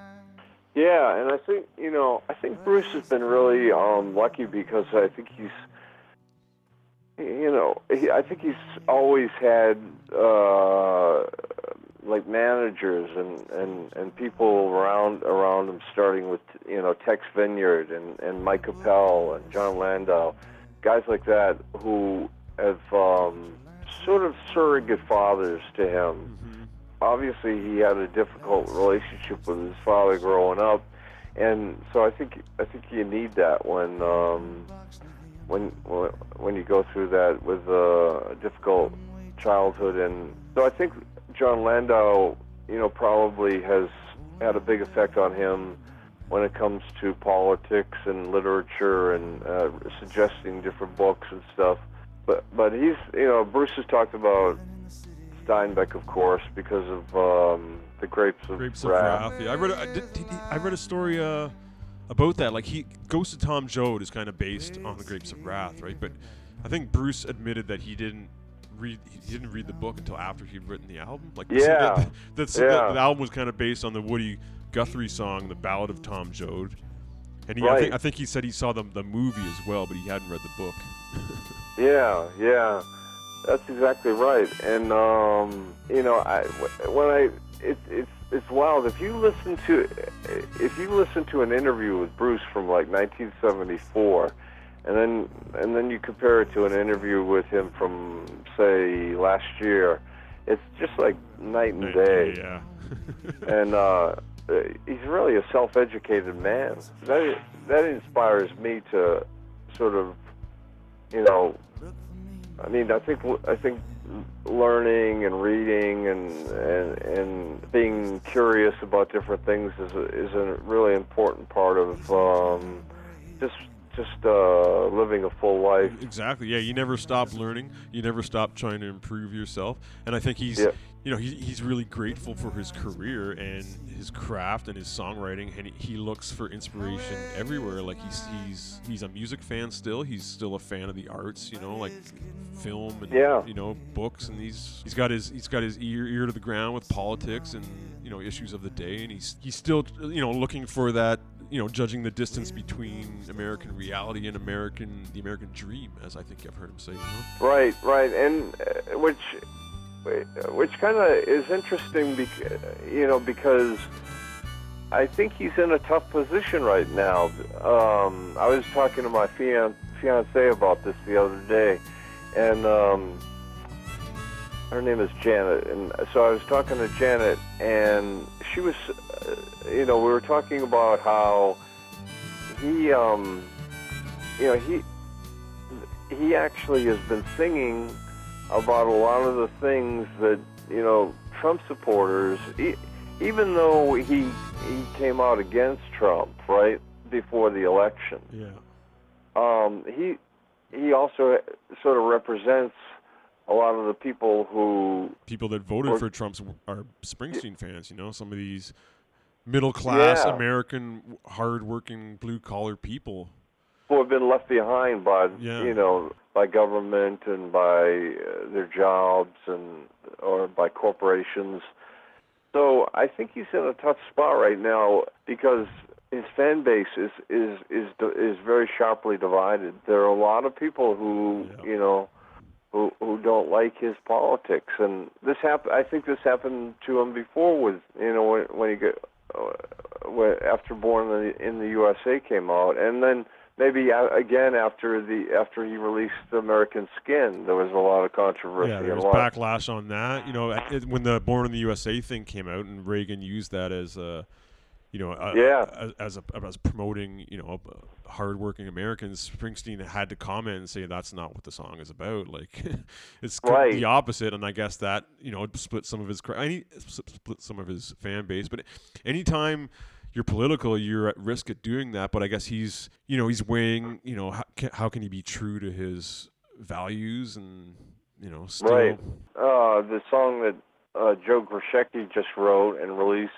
Yeah, and I think you know, I think Bruce has been really um, lucky because I think he's, you know, he, I think he's always had uh, like managers and, and, and people around around him, starting with you know Tex Vinyard and and Mike Appel and Jon Landau, guys like that who have um, sort of surrogate fathers to him obviously he had a difficult relationship with his father growing up, and so I think I think you need that when um, when when you go through that with a difficult childhood, and so I think Jon Landau, you know, probably has had a big effect on him when it comes to politics and literature and uh, suggesting different books and stuff. But but he's you know Bruce has talked about Steinbeck, of course, because of um, the Grapes of Grapes of Wrath. Wrath. Yeah, I read. A, I, did, did- I read a story uh, about that. Like he, Ghost of Tom Joad is kind of based on the Grapes of Wrath, right? But I think Bruce admitted that he didn't read. He didn't read the book until after he'd written the album. Like Yeah. the, that's- Yeah. the, the album was kind of based on the Woody Guthrie song, "The Ballad of Tom Joad." And he, I, think, I think he said he saw the the movie as well, but he hadn't read the book. Yeah, yeah, that's exactly right. And um, you know, I when I it, it's it's wild if you listen to if you listen to an interview with Bruce from like 1974, and then and then you compare it to an interview with him from say last year, it's just like night and day. Yeah. and uh, he's really a self-educated man. That that inspires me to sort of, you know, I mean, I think I think learning and reading and and, and being curious about different things is a, is a really important part of um, just just uh, living a full life. Exactly. Yeah, you never stop learning. You never stop trying to improve yourself. And I think he's, Yeah. You know, he, he's really grateful for his career and his craft and his songwriting. And he, he looks for inspiration everywhere. Like he's he's he's a music fan still. He's still a fan of the arts. You know, like film and Yeah. you know books. And he's he's got his he's got his ear ear to the ground with politics and you know issues of the day. And he's he's still you know looking for that you know, judging the distance between American reality and American, the American dream, as I think I've heard him say. You know? Right, right, and uh, which which kind of is interesting, bec- you know, because I think he's in a tough position right now. Um, I was talking to my fian- fiance about this the other day, and um, her name is Janet. And so I was talking to Janet, and she was, uh, you know, we were talking about how he, um, you know, he he actually has been singing about a lot of the things that you know Trump supporters, e- even though he he came out against Trump right before the election. Yeah. Um, he he also sort of represents a lot of the people who People that voted Or- for Trump's are Springsteen fans. You know, some of these middle class Yeah. American, hard-working, blue-collar people. who have been left behind by Yeah. you know by government and by uh, their jobs and or by corporations. So I think he's in a tough spot right now because his fan base is is is is very sharply divided. There are a lot of people who you know who who don't like his politics, and this happened. I think this happened to him before with you know when when he got uh, when, after Born in the, in the USA came out, and then maybe uh, again after the after he released American Skin, there was a lot of controversy. Yeah, there was a backlash on that. You know, it, when the Born in the USA thing came out, and Reagan used that as a, you know, a, Yeah. as, as a as promoting, you know, hardworking Americans. Springsteen had to comment and say that's not what the song is about. Like, it's Right. the opposite. And I guess that you know split some of his split some of his fan base. But anytime you're political, you're at risk at doing that. But I guess he's, you know, he's weighing, you know, how can, how can he be true to his values and, you know, still. Right. Uh, the song that uh, Joe Grushecky just wrote and released,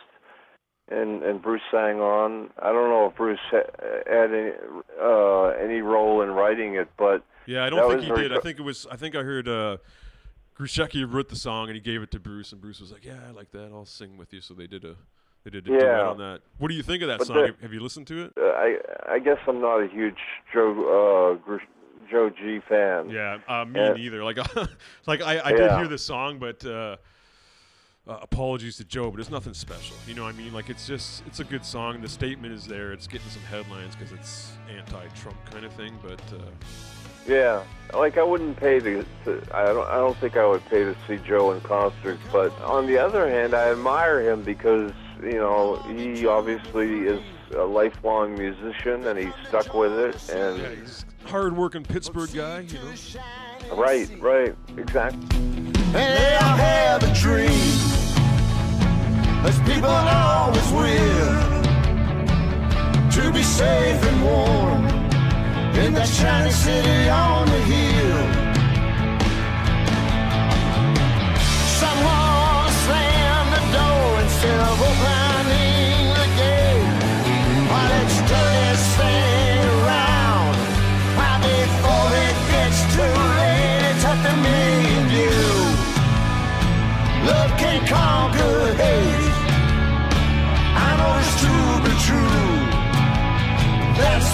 and and Bruce sang on. I don't know if Bruce ha- had any uh, any role in writing it, but Yeah, I don't think he did. I think it was. I think I heard uh, Grushecky wrote the song and he gave it to Bruce, and Bruce was like, "Yeah, I like that. I'll sing with you." So they did a they did a duet Yeah. on that. What do you think of that But song? the- have, you listened to it? uh, I I guess I'm not a huge Joe uh, Gr- Joe G fan. Yeah, uh, me Yeah. neither. Like, like I, I did hear the song, but uh, uh, apologies to Joe, but it's nothing special. You know what I mean? Like, it's just it's a good song. The statement is there. It's getting some headlines because it's anti-Trump kind of thing. But uh, Yeah, like I wouldn't pay to, to. I don't. I don't think I would pay to see Joe in concert. But on the other hand, I admire him because you know he obviously is a lifelong musician and he's stuck with it. And yeah, he's a hard-working Pittsburgh guy. You know. right, right, exactly. And they all have a dream, as people always will, to be safe and warm in that shiny city on the hill.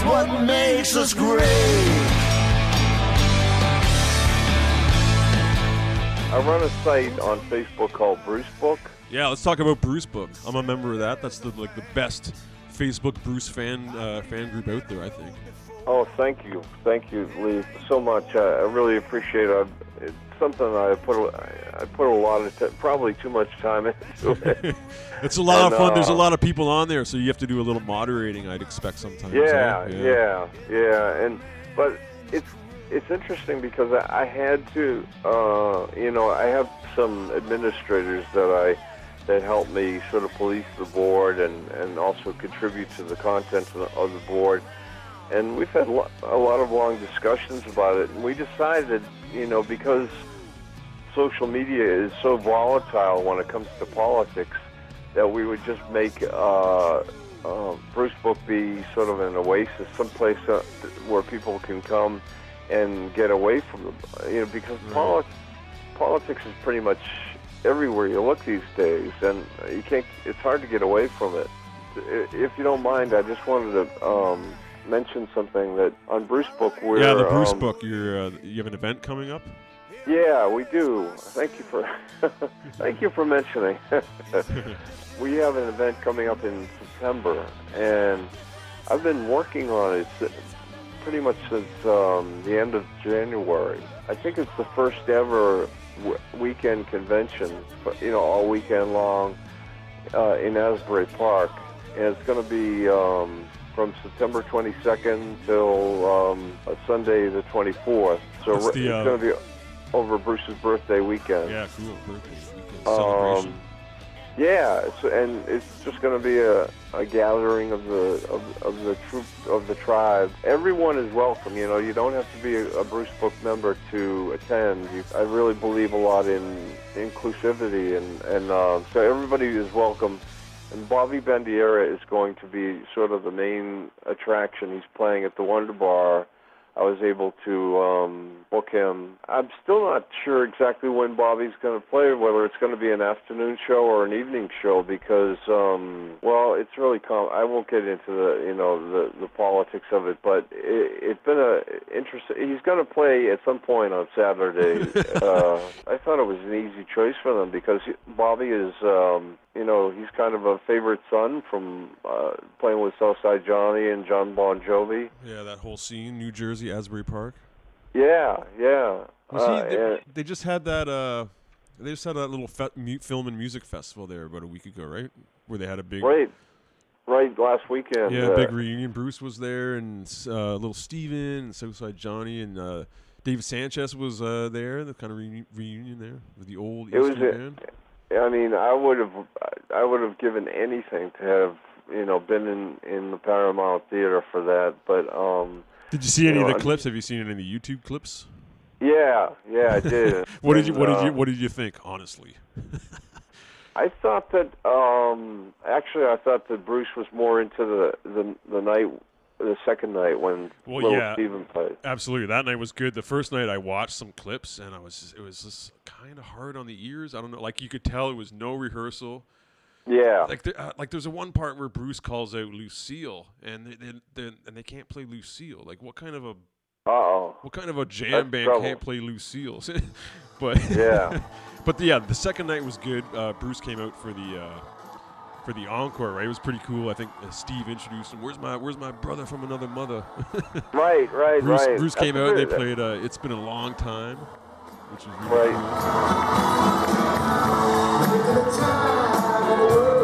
What makes us great. I run a site on Facebook called Bruce Book. Yeah, let's talk about Bruce Book. I'm a member of that. That's the like the best Facebook Bruce fan uh, fan group out there. I think. Oh, thank you, thank you, Lee, so much. I, I really appreciate it. It's something I put a, I put a lot of t- probably too much time into it. It's a lot of And, fun. There's a uh, lot of people on there, so you have to do a little moderating. I'd expect sometimes. Yeah, eh? yeah, yeah, and but it's it's interesting because I, I had to, uh, you know, I have some administrators that I that help me sort of police the board and and also contribute to the content of the, of the board. And we've had lo- a lot of long discussions about it, and we decided, you know, because social media is so volatile when it comes to politics, that we would just make uh, uh, Bruce Book be sort of an oasis, someplace uh, where people can come and get away from them. You know, because poli- politics is pretty much everywhere you look these days, and you can't. It's hard to get away from it. If you don't mind, I just wanted to um, mention something that on Bruce Book we're yeah, the Bruce um, Book. You're uh, you have an event coming up. Yeah, we do. Thank you for thank you for mentioning. we have an event coming up in September, and I've been working on it pretty much since um, the end of January. I think it's the first ever w- weekend convention, you know, all weekend long uh, in Asbury Park, and it's going to be um, from September 22nd till um, Sunday the 24th. So the, it's uh, going to be over Bruce's birthday weekend. Yeah, cool. Birthday weekend celebration. Um, yeah, it's, and it's just going to be a, a gathering of the of, of the troop of the tribe. Everyone is welcome. You know, you don't have to be a, a Bruce Book member to attend. You, I really believe a lot in inclusivity, and and uh, so everybody is welcome. And Bobby Bandiera is going to be sort of the main attraction. He's playing at the Wonder Bar. I was able to um, book him. I'm still not sure exactly when Bobby's going to play, whether it's going to be an afternoon show or an evening show, because, um, well, it's really com- I won't get into the, you know, the the politics of it, but it, it's been a interesting. He's going to play at some point on Saturday. uh, I thought it was an easy choice for them because he- Bobby is, um, you know, he's kind of a favorite son from uh, playing with Southside Johnny and Jon Bon Jovi. Yeah, that whole scene, New Jersey, Asbury Park. Yeah, yeah. Uh, he? They, they just had that. Uh, they just had that little fe- film and music festival there about a week ago, right? Where they had a big. right, right. Last weekend. Yeah, uh, big reunion. Bruce was there, and uh, little Steven, and Southside Johnny, and uh, David Sancious was uh, there. The kind of reuni- reunion there with the old It was a- band. I mean, I would have, I would have given anything to have, you know, been in in the Paramount Theater for that. But um, Did you see any know, of the clips? Have you seen any of the YouTube clips? yeah, yeah, I did. What did you And, What did uh, you What did you think? Honestly, I thought that um, actually, I thought that Bruce was more into the the, the night, the second night when Well, little yeah. Steven played. absolutely. That night was good. The first night I watched some clips, and I was just, it was just kind of hard on the ears. I don't know. Like you could tell, it was no rehearsal. Yeah, Like there, uh, like there's a one part where Bruce calls out Lucille, and they, they, they and they can't play Lucille. Like what kind of a uh oh. what kind of a jam That's band trouble. can't play Lucille? but Yeah. but yeah, the second night was good. Uh, Bruce came out for the uh, for the encore. Right, it was pretty cool. I think uh, Steve introduced him. Where's my Where's my brother from another mother? Right, right, Bruce, right. Bruce That's came a out. and They played. Uh, it's been a long time, which is really Right. cool. Song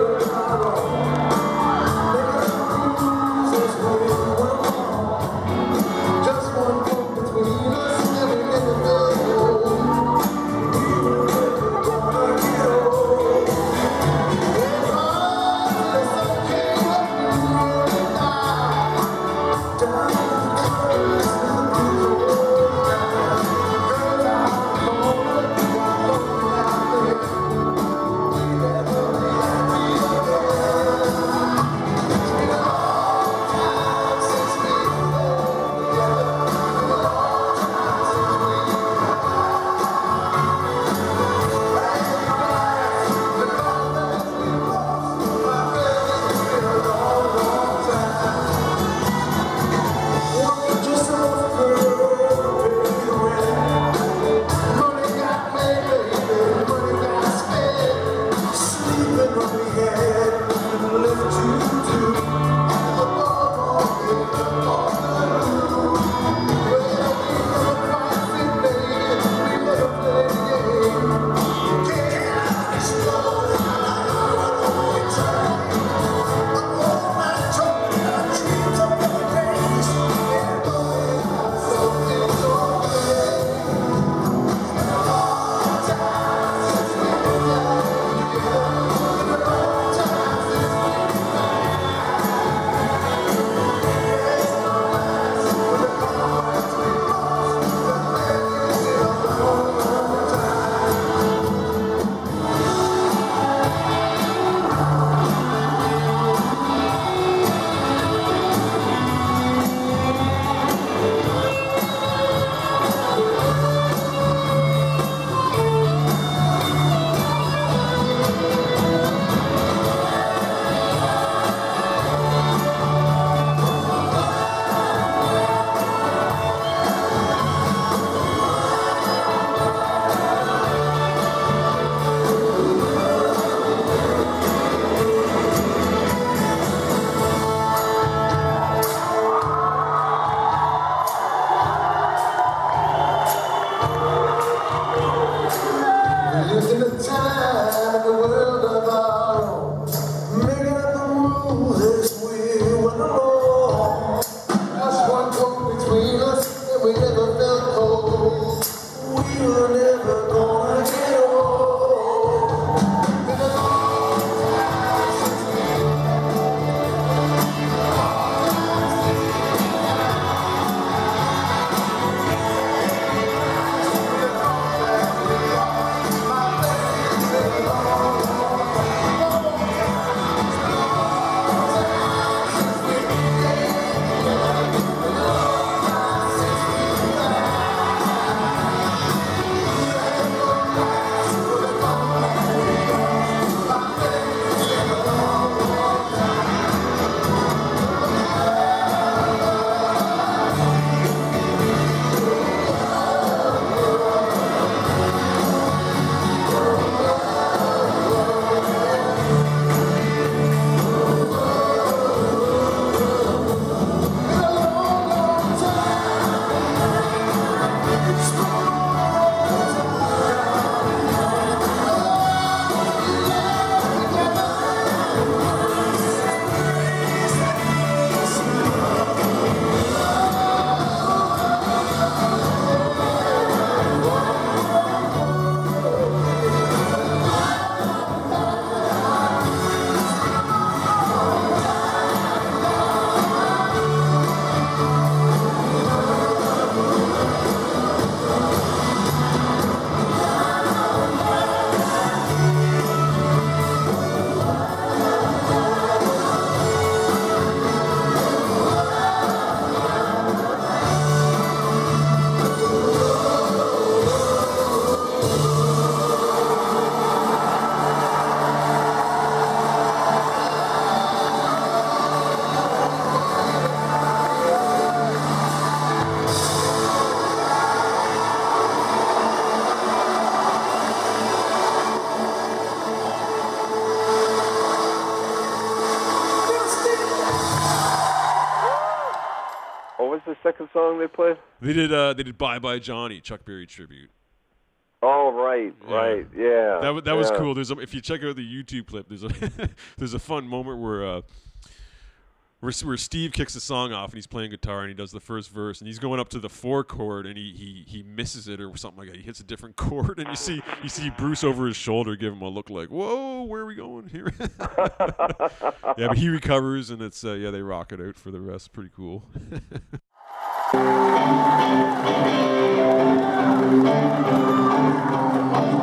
they did. Uh, they did "Bye Bye Johnny" Chuck Berry tribute. Oh, right, Yeah. right, yeah. That that was yeah. cool. There's a, if you check out the YouTube clip, there's a there's a fun moment where uh, where, where Steve kicks the song off and he's playing guitar and he does the first verse and he's going up to the four chord and he he, he misses it or something like that. He hits a different chord and you see you see Bruce over his shoulder give him a look like, "Whoa, where are we going here?" yeah, but he recovers and it's uh, yeah they rock it out for the rest. Pretty cool. Thank you.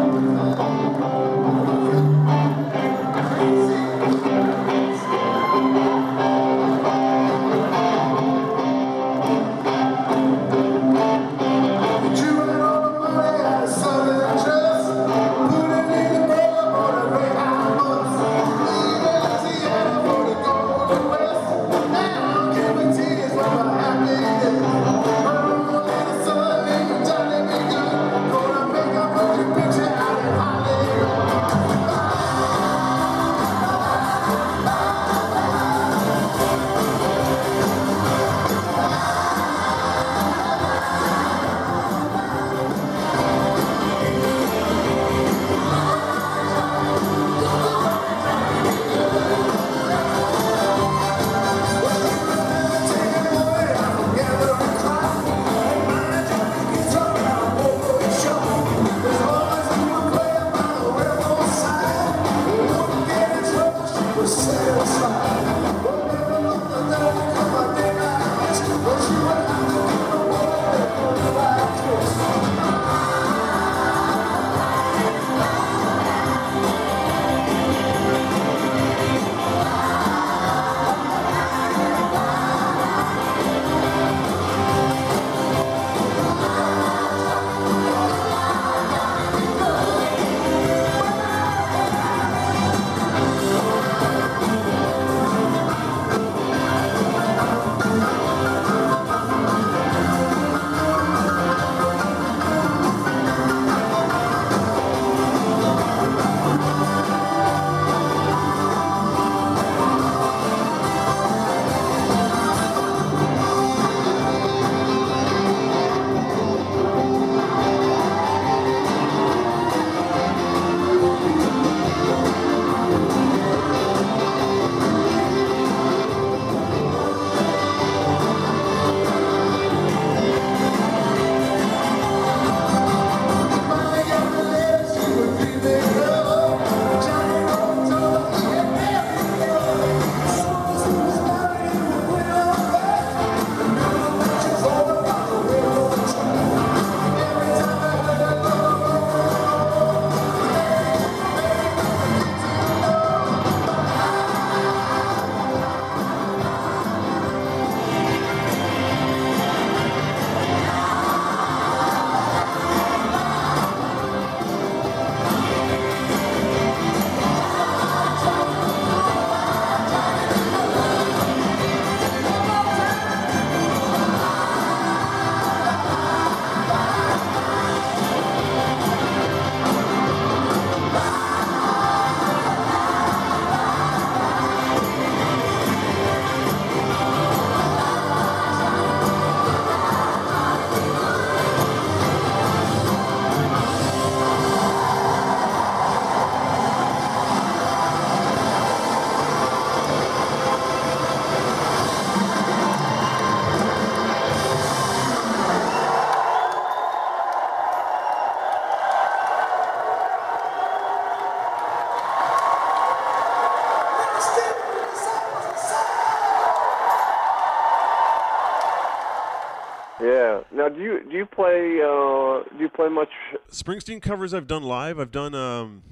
Do you do you play uh, do you play much? Springsteen covers I've done live. I've done um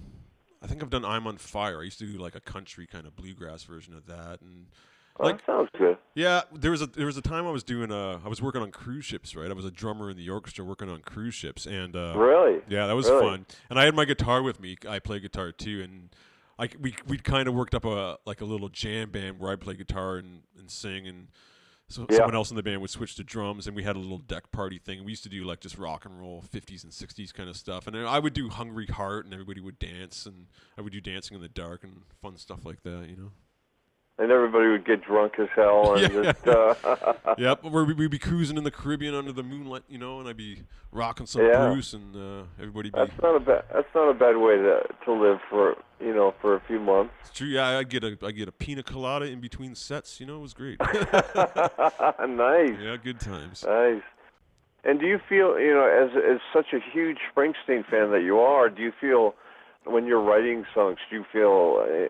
I think I've done I'm on Fire. I used to do like a country kind of bluegrass version of that and Oh, like that sounds good. yeah, there was a there was a time I was doing uh I was working on cruise ships, right? I was a drummer in the orchestra working on cruise ships and uh Really? Yeah, that was Really? fun. And I had my guitar with me. I play guitar too and I we we kind of worked up a like a little jam band where I play guitar and, and sing and so Yeah. someone else in the band would switch to drums and we had a little deck party thing. We used to do like just rock and roll 50s and 60s kind of stuff. And I would do Hungry Heart and everybody would dance and I would do dancing in the dark and fun stuff like that, you know. And everybody would get drunk as hell and Yeah. just uh, yep, where we- we'd be cruising in the Caribbean under the moonlight, you know, and I'd be rocking some Yeah. Bruce, and uh, everybody be. that's not a bad that's not a bad way to to live for you know for a few months. It's true. Yeah, I get a I get a pina colada in between sets. You know, it was great. nice. yeah, good times. Nice. And do you feel, you know, as as such a huge Springsteen fan that you are, do you feel when you're writing songs, do you feel uh,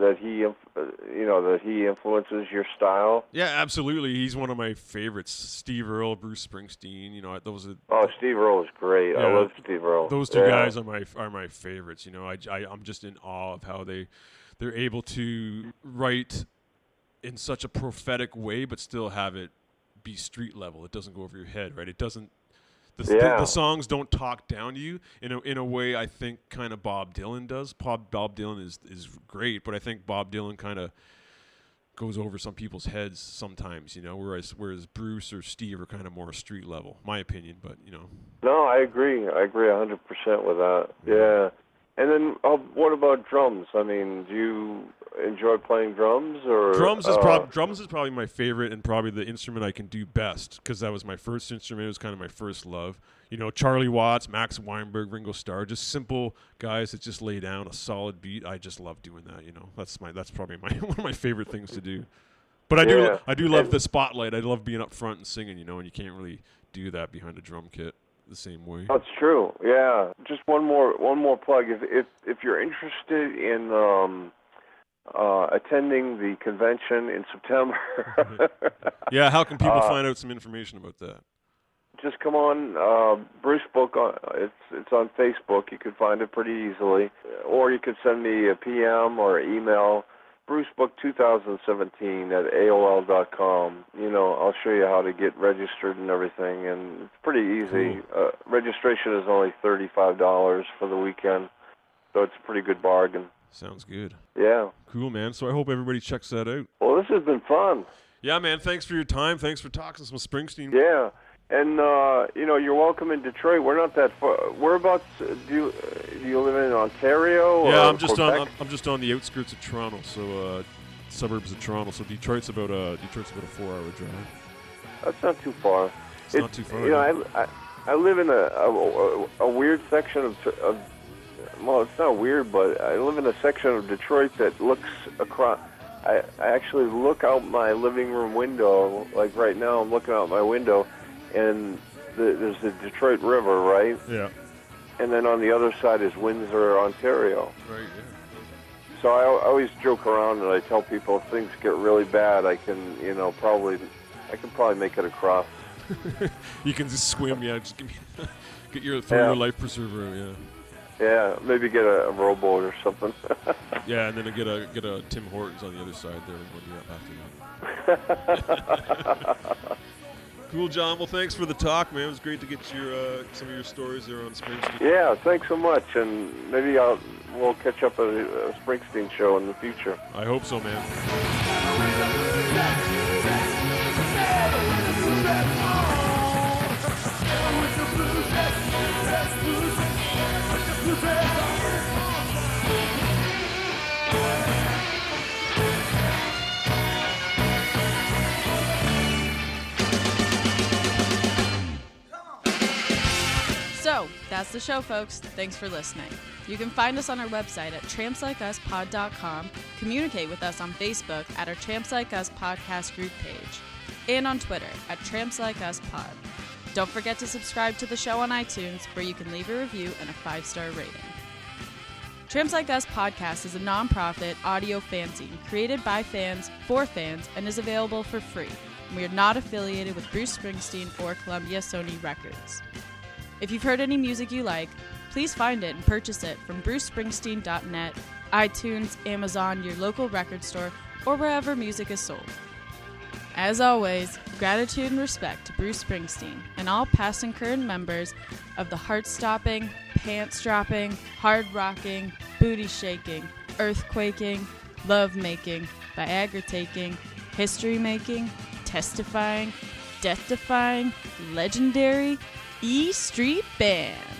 that he, uh, you know, that he influences your style? Yeah, absolutely. He's one of my favorites. Steve Earle, Bruce Springsteen. You know, those are Oh, Steve Earle is great. I love Steve Earle. Those two Yeah. guys are my are my favorites. You know, I, I I'm just in awe of how they they're able to write in such a prophetic way, but still have it be street level. It doesn't go over your head, right? It doesn't. The, Yeah. the songs don't talk down to you in a in a way I think kind of Bob Dylan does. Bob Bob Dylan is is great, but I think Bob Dylan kind of goes over some people's heads sometimes, you know. Whereas whereas Bruce or Steve are kind of more street level, my opinion. But you know, No, I agree. I agree a 100% with that. Yeah. And then, uh, what about drums? I mean, do you enjoy playing drums or drums is uh, prob- drums is probably my favorite and probably the instrument I can do best because that was my first instrument. It was kind of my first love. You know, Charlie Watts, Max Weinberg, Ringo Starr, just simple guys that just lay down a solid beat. I just love doing that. You know, that's my that's probably my one of my favorite things to do. But I do I do love And- the spotlight. I love being up front and singing. You know, and you can't really do that behind a drum kit the same way. That's true. Yeah. Just one more one more plug. If if if you're interested in um, uh, attending the convention in September, Yeah, how can people Uh, find out some information about that? just come on uh, Bruce Book. On, it's it's on Facebook. You can find it pretty easily, or you could send me a PM or email. BruceBook 2017 at AOL.com. You know, I'll show you how to get registered and everything, and it's pretty easy. Uh, registration is only $35 for the weekend, so it's a pretty good bargain. Sounds good. Yeah. Cool, man. So I hope everybody checks that out. Well, this has been fun. Yeah, man. Thanks for your time. Thanks for talking some Springsteen. Yeah. And uh, you know, you're welcome in Detroit. We're not that far. Whereabouts uh, do you do you live in Ontario? Yeah, I'm just on. Quebec? I'm, I'm just on the outskirts of Toronto, so uh, suburbs of Toronto. So Detroit's about a Detroit's about a four-hour drive. That's not too far. It's not too far, You know, I, I I live in a a, a, a weird section of, of well, it's not weird, but I live in a section of Detroit that looks across. I, I actually look out my living room window. Like right now, I'm looking out my window, and the, there's the Detroit River, right? Yeah. And then on the other side is Windsor, Ontario. Right. Yeah. So I, I always joke around and I tell people if things get really bad, I can, you know, probably, I can probably make it across. You can just swim. Yeah. Just give me, get your throw Yeah. your life preserver. Yeah. Yeah, maybe get a, a rowboat or something. Yeah, and then get a get a Tim Hortons on the other side there when you're up after that. Cool, John. Well, thanks for the talk, man. It was great to get your uh, some of your stories there on Springsteen. yeah, thanks so much, and maybe I'll we'll catch up at a, a Springsteen show in the future. I hope so, man. So, that's the show, folks. Thanks for listening. You can find us on our website at trampslikeUsPod.com, communicate with us on Facebook at our Tramps Like Us podcast group page, and on Twitter at Tramps Like Us Pod. Don't forget to subscribe to the show on iTunes, where you can leave a review and a five star rating. Tramps Like Us podcast is a nonprofit audio fanzine created by fans for fans and is available for free. We are not affiliated with Bruce Springsteen or Columbia Sony Records. If you've heard any music you like, please find it and purchase it from brucespringsteen.net, iTunes, Amazon, your local record store, or wherever music is sold. As always, gratitude and respect to Bruce Springsteen and all past and current members of the heart stopping, pants dropping, hard rocking, booty shaking, earthquaking, love making, Viagra taking, history making, testifying, death defying, legendary E Street Band.